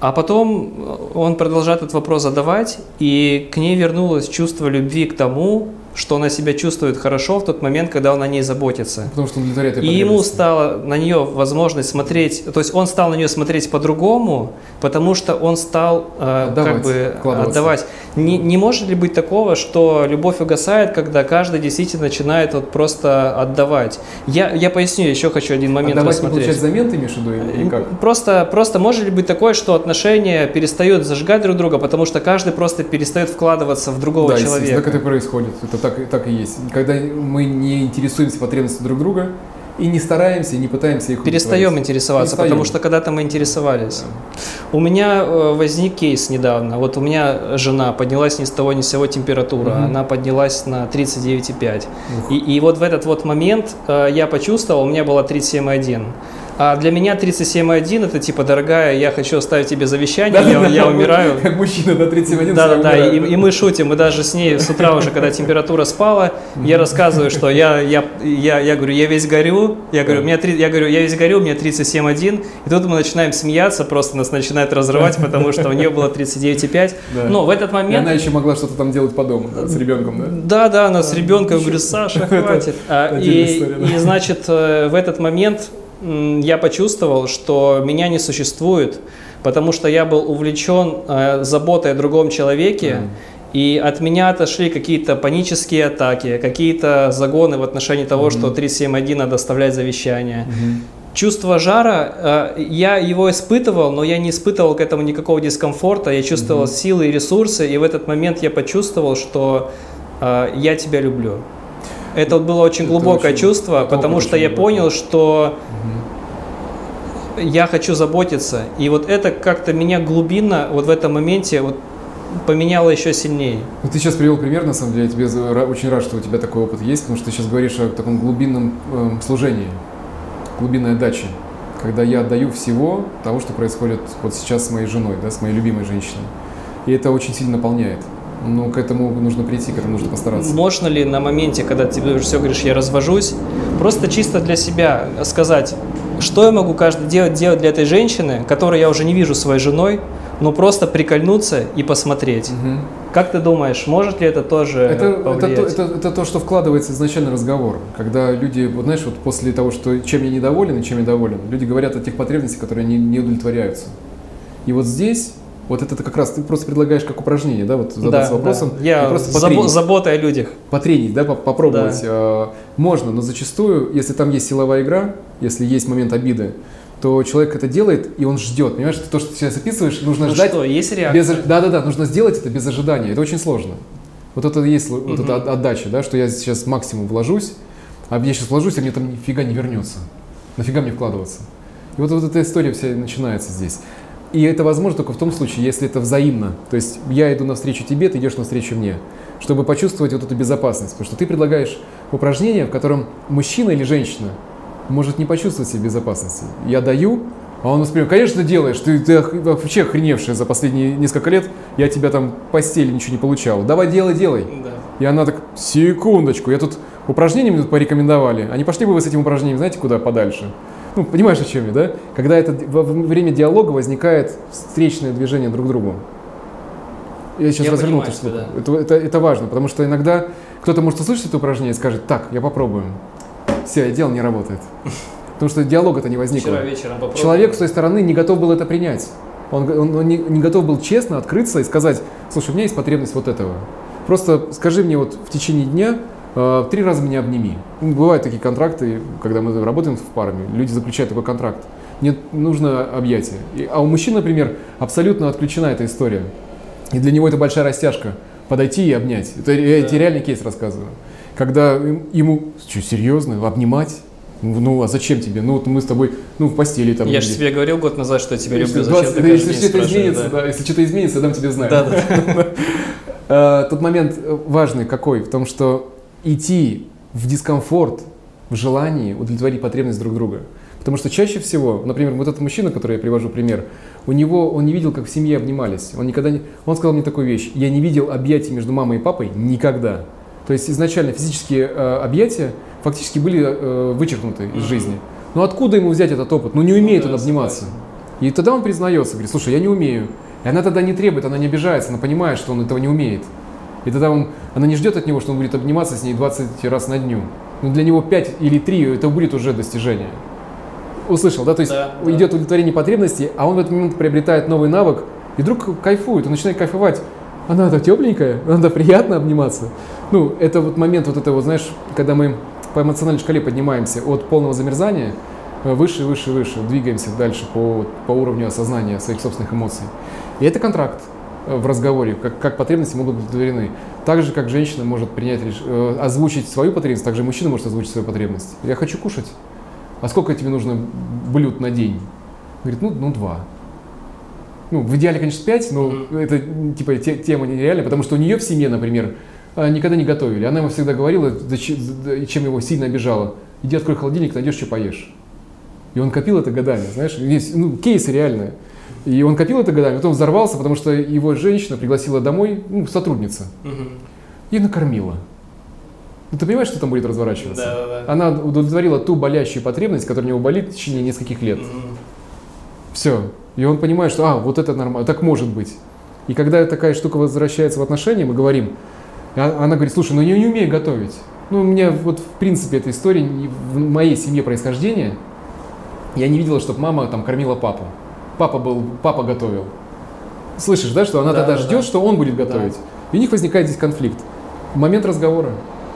S2: а потом он продолжает этот вопрос задавать, и к ней вернулось чувство любви к тому, что она себя чувствует хорошо в тот момент, когда он о ней заботится.
S1: Потому что он удовлетворяет
S2: И ему стало на нее возможность смотреть, то есть он стал на нее смотреть по-другому, потому что он стал э, отдавать, как бы отдавать. Не, не может ли быть такого, что любовь угасает, когда каждый действительно начинает вот просто отдавать? Я, я поясню, еще хочу один момент
S1: отдавать
S2: рассмотреть.
S1: не получать замен, ты имеешь в виду, или как?
S2: Просто, просто может ли быть такое, что отношения перестают зажигать друг друга, потому что каждый просто перестает вкладываться в другого
S1: да,
S2: человека?
S1: Да, так это происходит. Это так, так и есть. Когда мы не интересуемся потребностями друг друга и не стараемся, и не пытаемся их
S2: Перестаем интересоваться, Перестаем. потому что когда-то мы интересовались. Да. У меня э, возник кейс недавно. Вот у меня жена поднялась ни с того ни с сего температура. Угу. Она поднялась на 39,5. И, и вот в этот вот момент э, я почувствовал, у меня была 37,1. А для меня 37.1 это типа, дорогая, я хочу оставить тебе завещание, я, я умираю.
S1: Как мужчина до 37.1.
S2: Да, да, да. И, и мы шутим, мы даже с ней с утра уже, когда температура спала, я рассказываю, что я, я, я, я говорю, я весь горю, я говорю, у меня, я говорю, я весь горю, у меня 37.1, и тут мы начинаем смеяться, просто нас начинает разрывать, потому что у нее было 39,5. Да. Но в этот момент... И
S1: она еще могла что-то там делать по дому, да, с ребенком, да?
S2: Да, да, она с ребенком, я говорю, Саша, хватит. А, и, и, значит, э, в этот момент я почувствовал, что меня не существует, потому что я был увлечен э, заботой о другом человеке, mm. и от меня отошли какие-то панические атаки, какие-то загоны в отношении того, mm-hmm. что 371 надо оставлять завещание. Mm-hmm. Чувство жара, э, я его испытывал, но я не испытывал к этому никакого дискомфорта, я чувствовал mm-hmm. силы и ресурсы, и в этот момент я почувствовал, что э, я тебя люблю. Это было очень глубокое очень, чувство, потому что я понял, что угу. я хочу заботиться. И вот это как-то меня глубинно вот в этом моменте вот поменяло еще сильнее.
S1: Ну, ты сейчас привел пример, на самом деле, я тебе очень рад, что у тебя такой опыт есть, потому что ты сейчас говоришь о таком глубинном э, служении, глубинной отдаче, когда я отдаю всего того, что происходит вот сейчас с моей женой, да, с моей любимой женщиной. И это очень сильно наполняет. Ну, к этому нужно прийти, к этому нужно постараться.
S2: Можно ли на моменте, когда ты уже все говоришь, я развожусь, просто чисто для себя сказать, что я могу каждый делать, делать для этой женщины, которую я уже не вижу своей женой, но просто прикольнуться и посмотреть. Угу. Как ты думаешь, может ли это тоже
S1: это, это, это, это то, что вкладывается изначально разговор. Когда люди, вот знаешь, вот после того, что чем я недоволен и чем я доволен, люди говорят о тех потребностях, которые не, не удовлетворяются. И вот здесь вот это как раз ты просто предлагаешь как упражнение, да, вот задаться да, вопросом.
S2: Да. Я просто забо- забота о людях.
S1: Потренить, да, попробовать. Да. Э, можно, но зачастую, если там есть силовая игра, если есть момент обиды, то человек это делает, и он ждет. Понимаешь, то, что ты сейчас описываешь, нужно
S2: ну
S1: ждать.
S2: что, есть реакция?
S1: Без, да, да, да, нужно сделать это без ожидания. Это очень сложно. Вот это есть угу. вот эта отдача, да, что я сейчас максимум вложусь, а я сейчас вложусь, а мне там нифига не вернется. Нафига мне вкладываться? И вот, вот эта история вся начинается здесь. И это возможно только в том случае, если это взаимно. То есть я иду навстречу тебе, ты идешь навстречу мне. Чтобы почувствовать вот эту безопасность. Потому что ты предлагаешь упражнение, в котором мужчина или женщина может не почувствовать себе безопасности. Я даю, а он воспринимает, конечно, делаешь, ты, ты вообще охреневшая за последние несколько лет, я тебя там постели ничего не получал. Давай делай, делай. Да. И она так, секундочку, я тут упражнения мне тут порекомендовали. Они пошли бы вы с этим упражнением, знаете, куда подальше? Ну, понимаешь, о чем я, да? Когда это во время диалога возникает встречное движение друг к другу. Я сейчас я разверну эту штуку. Да. Это, это, это важно, потому что иногда кто-то может услышать это упражнение и скажет, так, я попробую. Все, дело не работает. Потому что диалог это не возникло.
S2: Вчера вечером попробовал.
S1: Человек с той стороны не готов был это принять. Он, он, он не, не готов был честно открыться и сказать, слушай, у меня есть потребность вот этого. Просто скажи мне вот в течение дня, три раза меня обними. Ну, бывают такие контракты, когда мы работаем в парами, люди заключают такой контракт. Мне нужно объятие. А у мужчин, например, абсолютно отключена эта история. И для него это большая растяжка. Подойти и обнять. Это, я да. тебе реальный кейс рассказываю. Когда ему, что, серьезно, обнимать? Ну, а зачем тебе? Ну, вот мы с тобой, ну, в постели там.
S2: Я же тебе говорил год назад, что я тебя люблю. Зачем 20, ты
S1: если что-то изменится, да. да, если что-то изменится, я дам тебе знать. Да, да. Э, тот момент важный какой? В том, что идти в дискомфорт, в желании удовлетворить потребность друг друга. Потому что чаще всего, например, вот этот мужчина, который я привожу пример, у него, он не видел, как в семье обнимались. Он никогда не... Он сказал мне такую вещь. Я не видел объятий между мамой и папой никогда. То есть изначально физические э, объятия фактически были э, вычеркнуты из жизни. Но откуда ему взять этот опыт? Ну не умеет он обниматься. И тогда он признается, говорит, слушай, я не умею. И она тогда не требует, она не обижается, она понимает, что он этого не умеет. И тогда он, она не ждет от него, что он будет обниматься с ней 20 раз на дню. Но для него 5 или 3 это будет уже достижение. Услышал, да? То есть да, идет да. удовлетворение потребностей, а он в этот момент приобретает новый навык и вдруг кайфует, он начинает кайфовать. Она то тепленькая, надо приятно обниматься. Ну, это вот момент вот этого, знаешь, когда мы по эмоциональной шкале поднимаемся от полного замерзания э, выше, выше, выше, двигаемся дальше по, по уровню осознания своих собственных эмоций. И это контракт в разговоре, как, как потребности могут быть удовлетворены. Так же, как женщина может принять, э, озвучить свою потребность, так же мужчина может озвучить свою потребность. Я хочу кушать. А сколько тебе нужно блюд на день? Говорит, ну, ну два. Ну, в идеале, конечно, пять, но mm-hmm. это типа те, тема нереальная, потому что у нее в семье, например, а, никогда не готовили. Она ему всегда говорила, чем его сильно обижала. Иди открой холодильник, найдешь, что поешь. И он копил это годами, знаешь, есть, ну, кейсы реальные. И он копил это годами, потом взорвался, потому что его женщина пригласила домой, ну, сотрудница, и накормила. Ну, ты понимаешь, что там будет разворачиваться?
S2: Да, да, да.
S1: Она удовлетворила ту болящую потребность, которая у него болит в течение нескольких лет. Все. И он понимает, что, а, вот это нормально, так может быть. И когда такая штука возвращается в отношения, мы говорим, а она говорит, слушай, ну я не умею готовить. Ну, у меня вот в принципе эта история в моей семье происхождения. Я не видела, чтобы мама там кормила папу. Папа был, папа готовил. Слышишь, да, что она
S2: Да,
S1: тогда
S2: да,
S1: ждет,
S2: да.
S1: что он будет готовить. И у них возникает здесь конфликт. Момент разговора.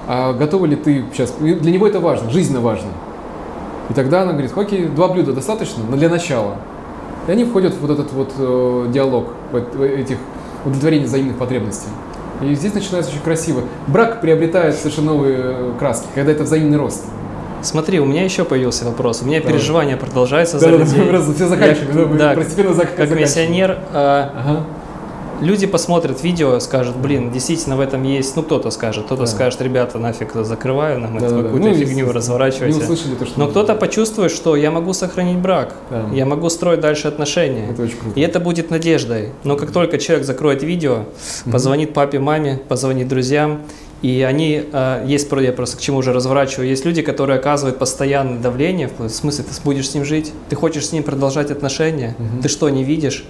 S1: А готова ли ты сейчас? И Для него это важно, жизненно важно. И тогда она говорит, окей, два блюда достаточно, но для начала. И они входят в вот этот вот э, диалог, вот, этих удовлетворения взаимных потребностей. И здесь начинается очень красиво. Брак приобретает совершенно новые э, краски, когда это взаимный рост.
S2: Смотри, у меня еще появился вопрос. У меня
S1: Давай.
S2: переживания продолжаются за
S1: Да-да-да,
S2: людей.
S1: мы просто все заканчиваем, да, мы
S2: да,
S1: постепенно зак-
S2: Как миссионер, э,
S1: Ага.
S2: люди посмотрят видео, скажут, блин, действительно в этом есть, ну кто-то скажет, кто-то
S1: Да.
S2: скажет, ребята, нафиг закрываю нам
S1: Да-да-да.
S2: эту какую-то
S1: Ну,
S2: фигню
S1: Не
S2: разворачивайте.
S1: услышали то, что...
S2: Но кто-то почувствует, что я могу сохранить брак,
S1: Да.
S2: я могу строить дальше отношения.
S1: Это очень круто.
S2: И это будет надеждой. Но как только человек закроет видео, позвонит папе, маме, позвонит друзьям, и они, э, есть, я просто к чему уже разворачиваю, есть люди, которые оказывают постоянное давление, в смысле, ты будешь с ним жить, ты хочешь с ним продолжать отношения,
S1: Мгм.
S2: ты что, не видишь?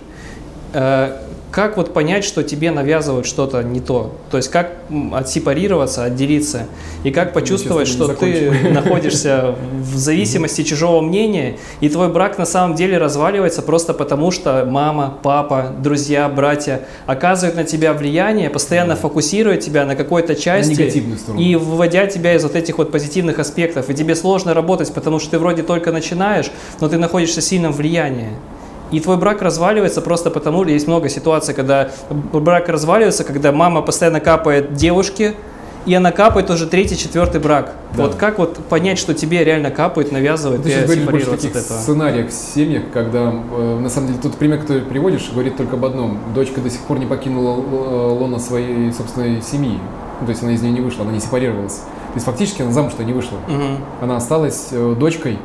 S2: Как вот понять, что тебе навязывают что-то не то? То есть как отсепарироваться, отделиться? И как почувствовать,
S1: честно,
S2: что ты находишься в зависимости чужого мнения, и твой брак на самом деле разваливается просто потому, что мама, папа, друзья, братья оказывают на тебя влияние, постоянно фокусируют тебя на какой-то части и выводя тебя из вот этих вот позитивных аспектов. И тебе сложно работать, потому что ты вроде только начинаешь, но ты находишься в сильном влиянии. И твой брак разваливается просто потому, есть много ситуаций, когда брак разваливается, когда мама постоянно капает девушке, и она капает уже третий, четвертый брак.
S1: Да.
S2: Вот как вот понять, что тебе реально капает, навязывает,
S1: Ты
S2: и
S1: говоришь
S2: сепарироваться
S1: таких
S2: этого?
S1: сценариях в семьях, когда, э, на самом деле, тот пример, который приводишь, говорит только об одном. Дочка до сих пор не покинула э, лона своей собственной семьи. Ну, то есть она из нее не вышла, она не сепарировалась. То есть фактически она замуж-то не вышла.
S2: Мгм.
S1: Она осталась э, дочкой,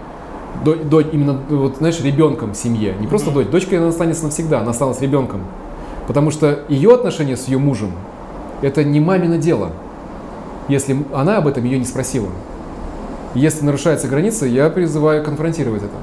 S1: до- до- именно, э, вот, знаешь, ребенком в семье. Не просто
S2: Мгм.
S1: дочь, дочкой она останется навсегда, она осталась ребенком. Потому что ее отношения с ее мужем – это не мамино дело, если она об этом ее не спросила. Если нарушается граница, я призываю конфронтировать это.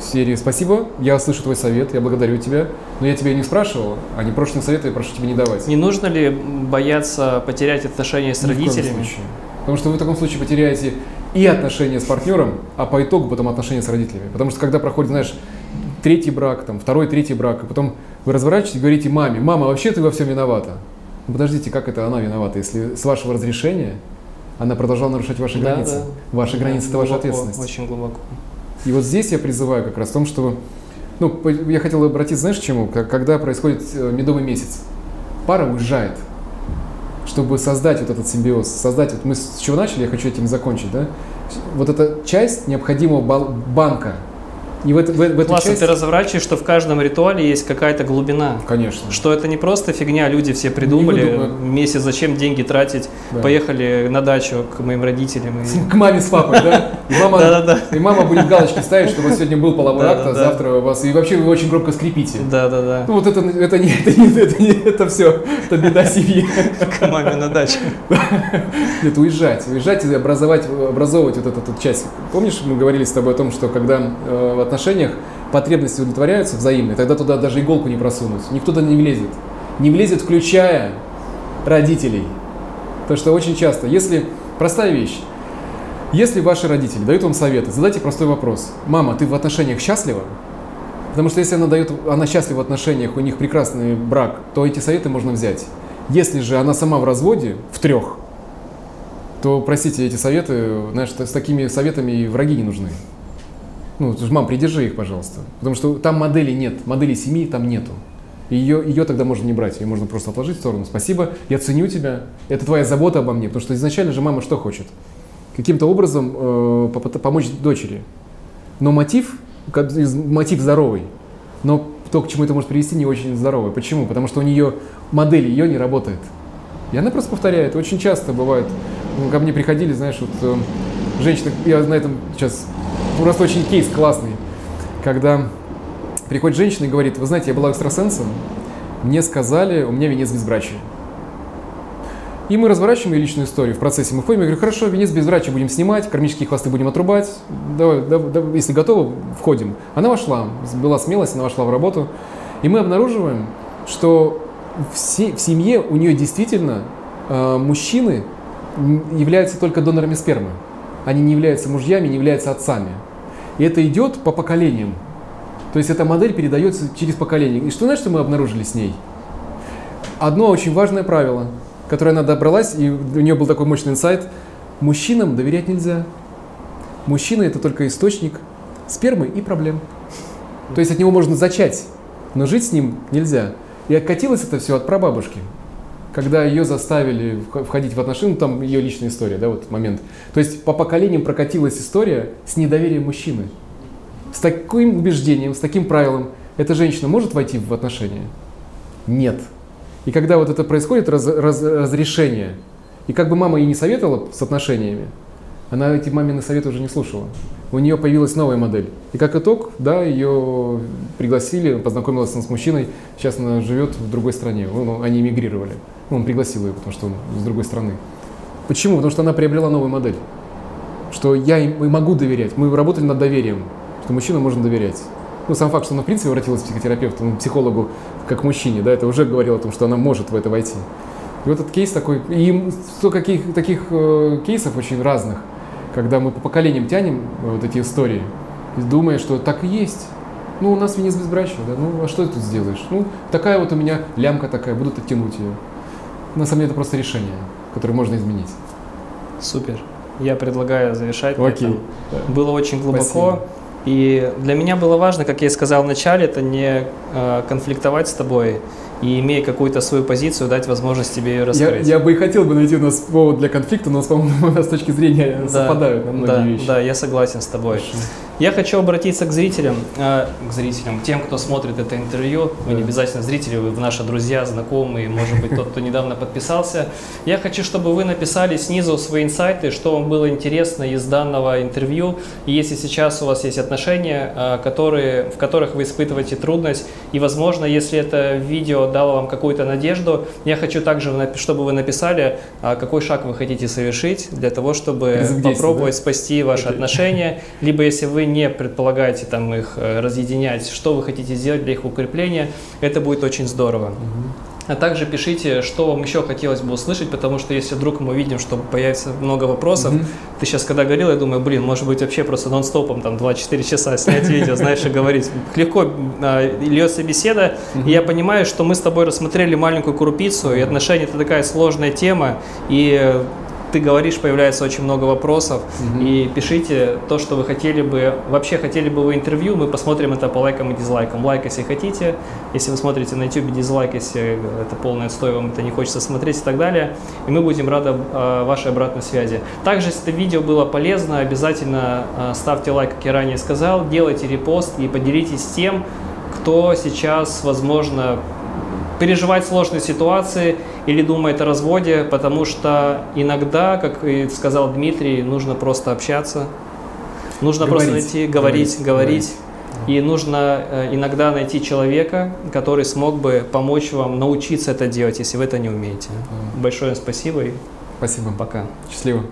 S1: В серии «Спасибо, я слышу твой совет, я благодарю тебя, но я тебя не спрашивал, а непрошенные советы я прошу тебя не давать».
S2: Не нужно ли бояться потерять отношения с
S1: Ни в коем
S2: родителями?
S1: случае. Потому что вы в таком случае потеряете и отношения с партнером, а по итогу потом отношения с родителями. Потому что когда проходит, знаешь, третий брак, там, второй, третий брак, и потом вы разворачиваетесь и говорите маме, мама, вообще ты во всем виновата. Ну, подождите, как это она виновата, если с вашего разрешения она продолжала нарушать ваши
S2: Да,
S1: границы?
S2: да.
S1: Ваши
S2: Да,
S1: границы – это ваша ответственность.
S2: Очень глубоко.
S1: И вот здесь я призываю как раз в том, чтобы... Ну, я хотел обратиться, знаешь, к чему? Когда происходит э, медовый месяц, пара уезжает, чтобы создать вот этот симбиоз, создать... Вот мы с чего начали, я хочу этим закончить, да? Вот эта часть необходимого банка. И в, это- в, в эту
S2: Классно
S1: часть...
S2: ты разворачиваешь, что в каждом ритуале есть какая-то глубина.
S1: Конечно.
S2: Что это не просто фигня, люди все придумали,
S1: выдумано.
S2: вместе зачем деньги тратить,
S1: Да.
S2: поехали на дачу к моим родителям. и-
S1: К маме с папой, да? И мама,
S2: Да-да-да.
S1: и мама будет галочки ставить, что у вас сегодня был половой акт, а
S2: Да-да-да.
S1: завтра у вас... И вообще вы очень громко скрипите.
S2: Да-да-да.
S1: Ну вот это, это, не, это, не, это, не, это все, это беда семьи.
S2: К маме на дачу.
S1: Нет, уезжать, уезжать и образовать, образовывать вот эту, вот часть. Помнишь, мы говорили с тобой о том, что когда э, отношениях потребности удовлетворяются взаимные, тогда туда даже иголку не просунуть, никто туда не влезет. Не влезет, включая родителей. Потому что очень часто, если, простая вещь, если ваши родители дают вам советы, задайте простой вопрос. Мама, ты в отношениях счастлива? Потому что если она дает, она счастлива в отношениях, у них прекрасный брак, то эти советы можно взять. Если же она сама в разводе, в трех, то, простите, эти советы, знаешь, с такими советами и враги не нужны. Ну, мам, придержи их, пожалуйста. Потому что там модели нет, модели семьи там нету. Ее, ее тогда можно не брать, ее можно просто отложить в сторону. Спасибо, я ценю тебя, это твоя забота обо мне. Потому что изначально же мама что хочет? Каким-то образом э, помочь дочери. Но мотив, мотив здоровый. Но то, к чему это может привести, не очень здоровый. Почему? Потому что у нее модель ее не работает. И она просто повторяет. Очень часто бывает. Ко мне приходили, знаешь, вот э, женщины, я на этом сейчас, просто очень кейс классный. когда приходит женщина и говорит, вы знаете, я была экстрасенсом, мне сказали, у меня венец безбрачия. И мы разворачиваем ее личную историю в процессе. Мы ходим, я говорю, хорошо, венец безбрачия будем снимать, кармические хвосты будем отрубать, давай, давай, давай, если готовы, входим. Она вошла, была смелость, она вошла в работу. И мы обнаруживаем, что в, се, в семье у нее действительно э, мужчины являются только донорами спермы. Они не являются мужьями, не являются отцами. И это идет по поколениям. То есть эта модель передается через поколение. И что знаешь, что мы обнаружили с ней? Одно очень важное правило, которое она добралась, и у нее был такой мощный инсайт. Мужчинам доверять нельзя. Мужчина это только источник спермы и проблем. То есть от него можно зачать, но жить с ним нельзя. И откатилось это все от прабабушки когда ее заставили входить в отношения, ну, там ее личная история, да, вот момент. То есть по поколениям прокатилась история с недоверием мужчины. С таким убеждением, с таким правилом, эта женщина может войти в отношения? Нет. И когда вот это происходит, раз, раз, разрешение, и как бы мама ей не советовала с отношениями, она эти мамины советы уже не слушала. У нее появилась новая модель. И как итог, да, ее пригласили, познакомилась она с мужчиной, сейчас она живет в другой стране, ну, они эмигрировали. Ну, он пригласил ее, потому что он с другой страны. Почему? Потому что она приобрела новую модель. Что я им могу доверять. Мы работали над доверием, что мужчина можно доверять. Ну, сам факт, что она, в принципе, обратилась к психотерапевту, ну, психологу, как мужчине, да, это уже говорило о том, что она может в это войти. И вот этот кейс такой, и сто каких, таких э, кейсов очень разных, когда мы по поколениям тянем э, вот эти истории, думая, что так и есть. Ну, у нас венец безбрачия, да, ну, а что ты тут сделаешь? Ну, такая вот у меня лямка такая, буду оттянуть ее. На самом деле это просто решение, которое можно изменить.
S2: Супер. Я предлагаю завершать.
S1: Окей.
S2: Было очень глубоко. Спасибо. И для меня было важно, как я и сказал в начале, это не э, конфликтовать с тобой и имея какую-то свою позицию, дать возможность тебе ее раскрыть.
S1: Я, я бы и хотел бы найти у нас повод для конфликта, но, по-моему, у нас с точки зрения да, совпадают на многие
S2: да,
S1: вещи.
S2: Да, я согласен с тобой. Хорошо. Я хочу обратиться к зрителям, э, к зрителям, тем, кто смотрит это интервью. Вы не обязательно зрители, вы наши друзья, знакомые, может быть, тот, кто недавно подписался. Я хочу, чтобы вы написали снизу свои инсайты, что вам было интересно из данного интервью. И если сейчас у вас есть отношения, э, которые, в которых вы испытываете трудность, и, возможно, если это видео дало вам какую-то надежду, я хочу также, чтобы вы написали, э, какой шаг вы хотите совершить для того, чтобы попробовать да? спасти ваши отношения, либо если вы не предполагаете там их э, разъединять, что вы хотите сделать для их укрепления, это будет очень здорово. А также пишите, что вам еще хотелось бы услышать, потому что если вдруг мы видим, что появится много вопросов, mm-hmm. ты сейчас когда говорил, я думаю, блин, может быть вообще просто нон-стопом там 2-4 часа снять видео, знаешь, и говорить. Легко а, льется беседа, mm-hmm. и я понимаю, что мы с тобой рассмотрели маленькую крупицу, и отношения это такая сложная тема, и ты говоришь, появляется очень много вопросов. Угу. И пишите то, что вы хотели бы, вообще хотели бы вы интервью, мы посмотрим это по лайкам и дизлайкам. Лайк, если хотите. Если вы смотрите на YouTube, дизлайк, если это полный отстой, вам это не хочется смотреть и так далее. И мы будем рады э, вашей обратной связи. Также, если это видео было полезно, обязательно э, ставьте лайк, как я ранее сказал, делайте репост и поделитесь тем, кто сейчас, возможно, переживать сложные ситуации или думает о разводе, потому что иногда, как и сказал Дмитрий, нужно просто общаться, нужно говорить, просто найти, говорить, говорить. говорить. И нужно э, иногда найти человека, который смог бы помочь вам научиться это делать, если вы это не умеете. Большое спасибо и
S1: спасибо.
S2: Пока.
S1: Счастливо.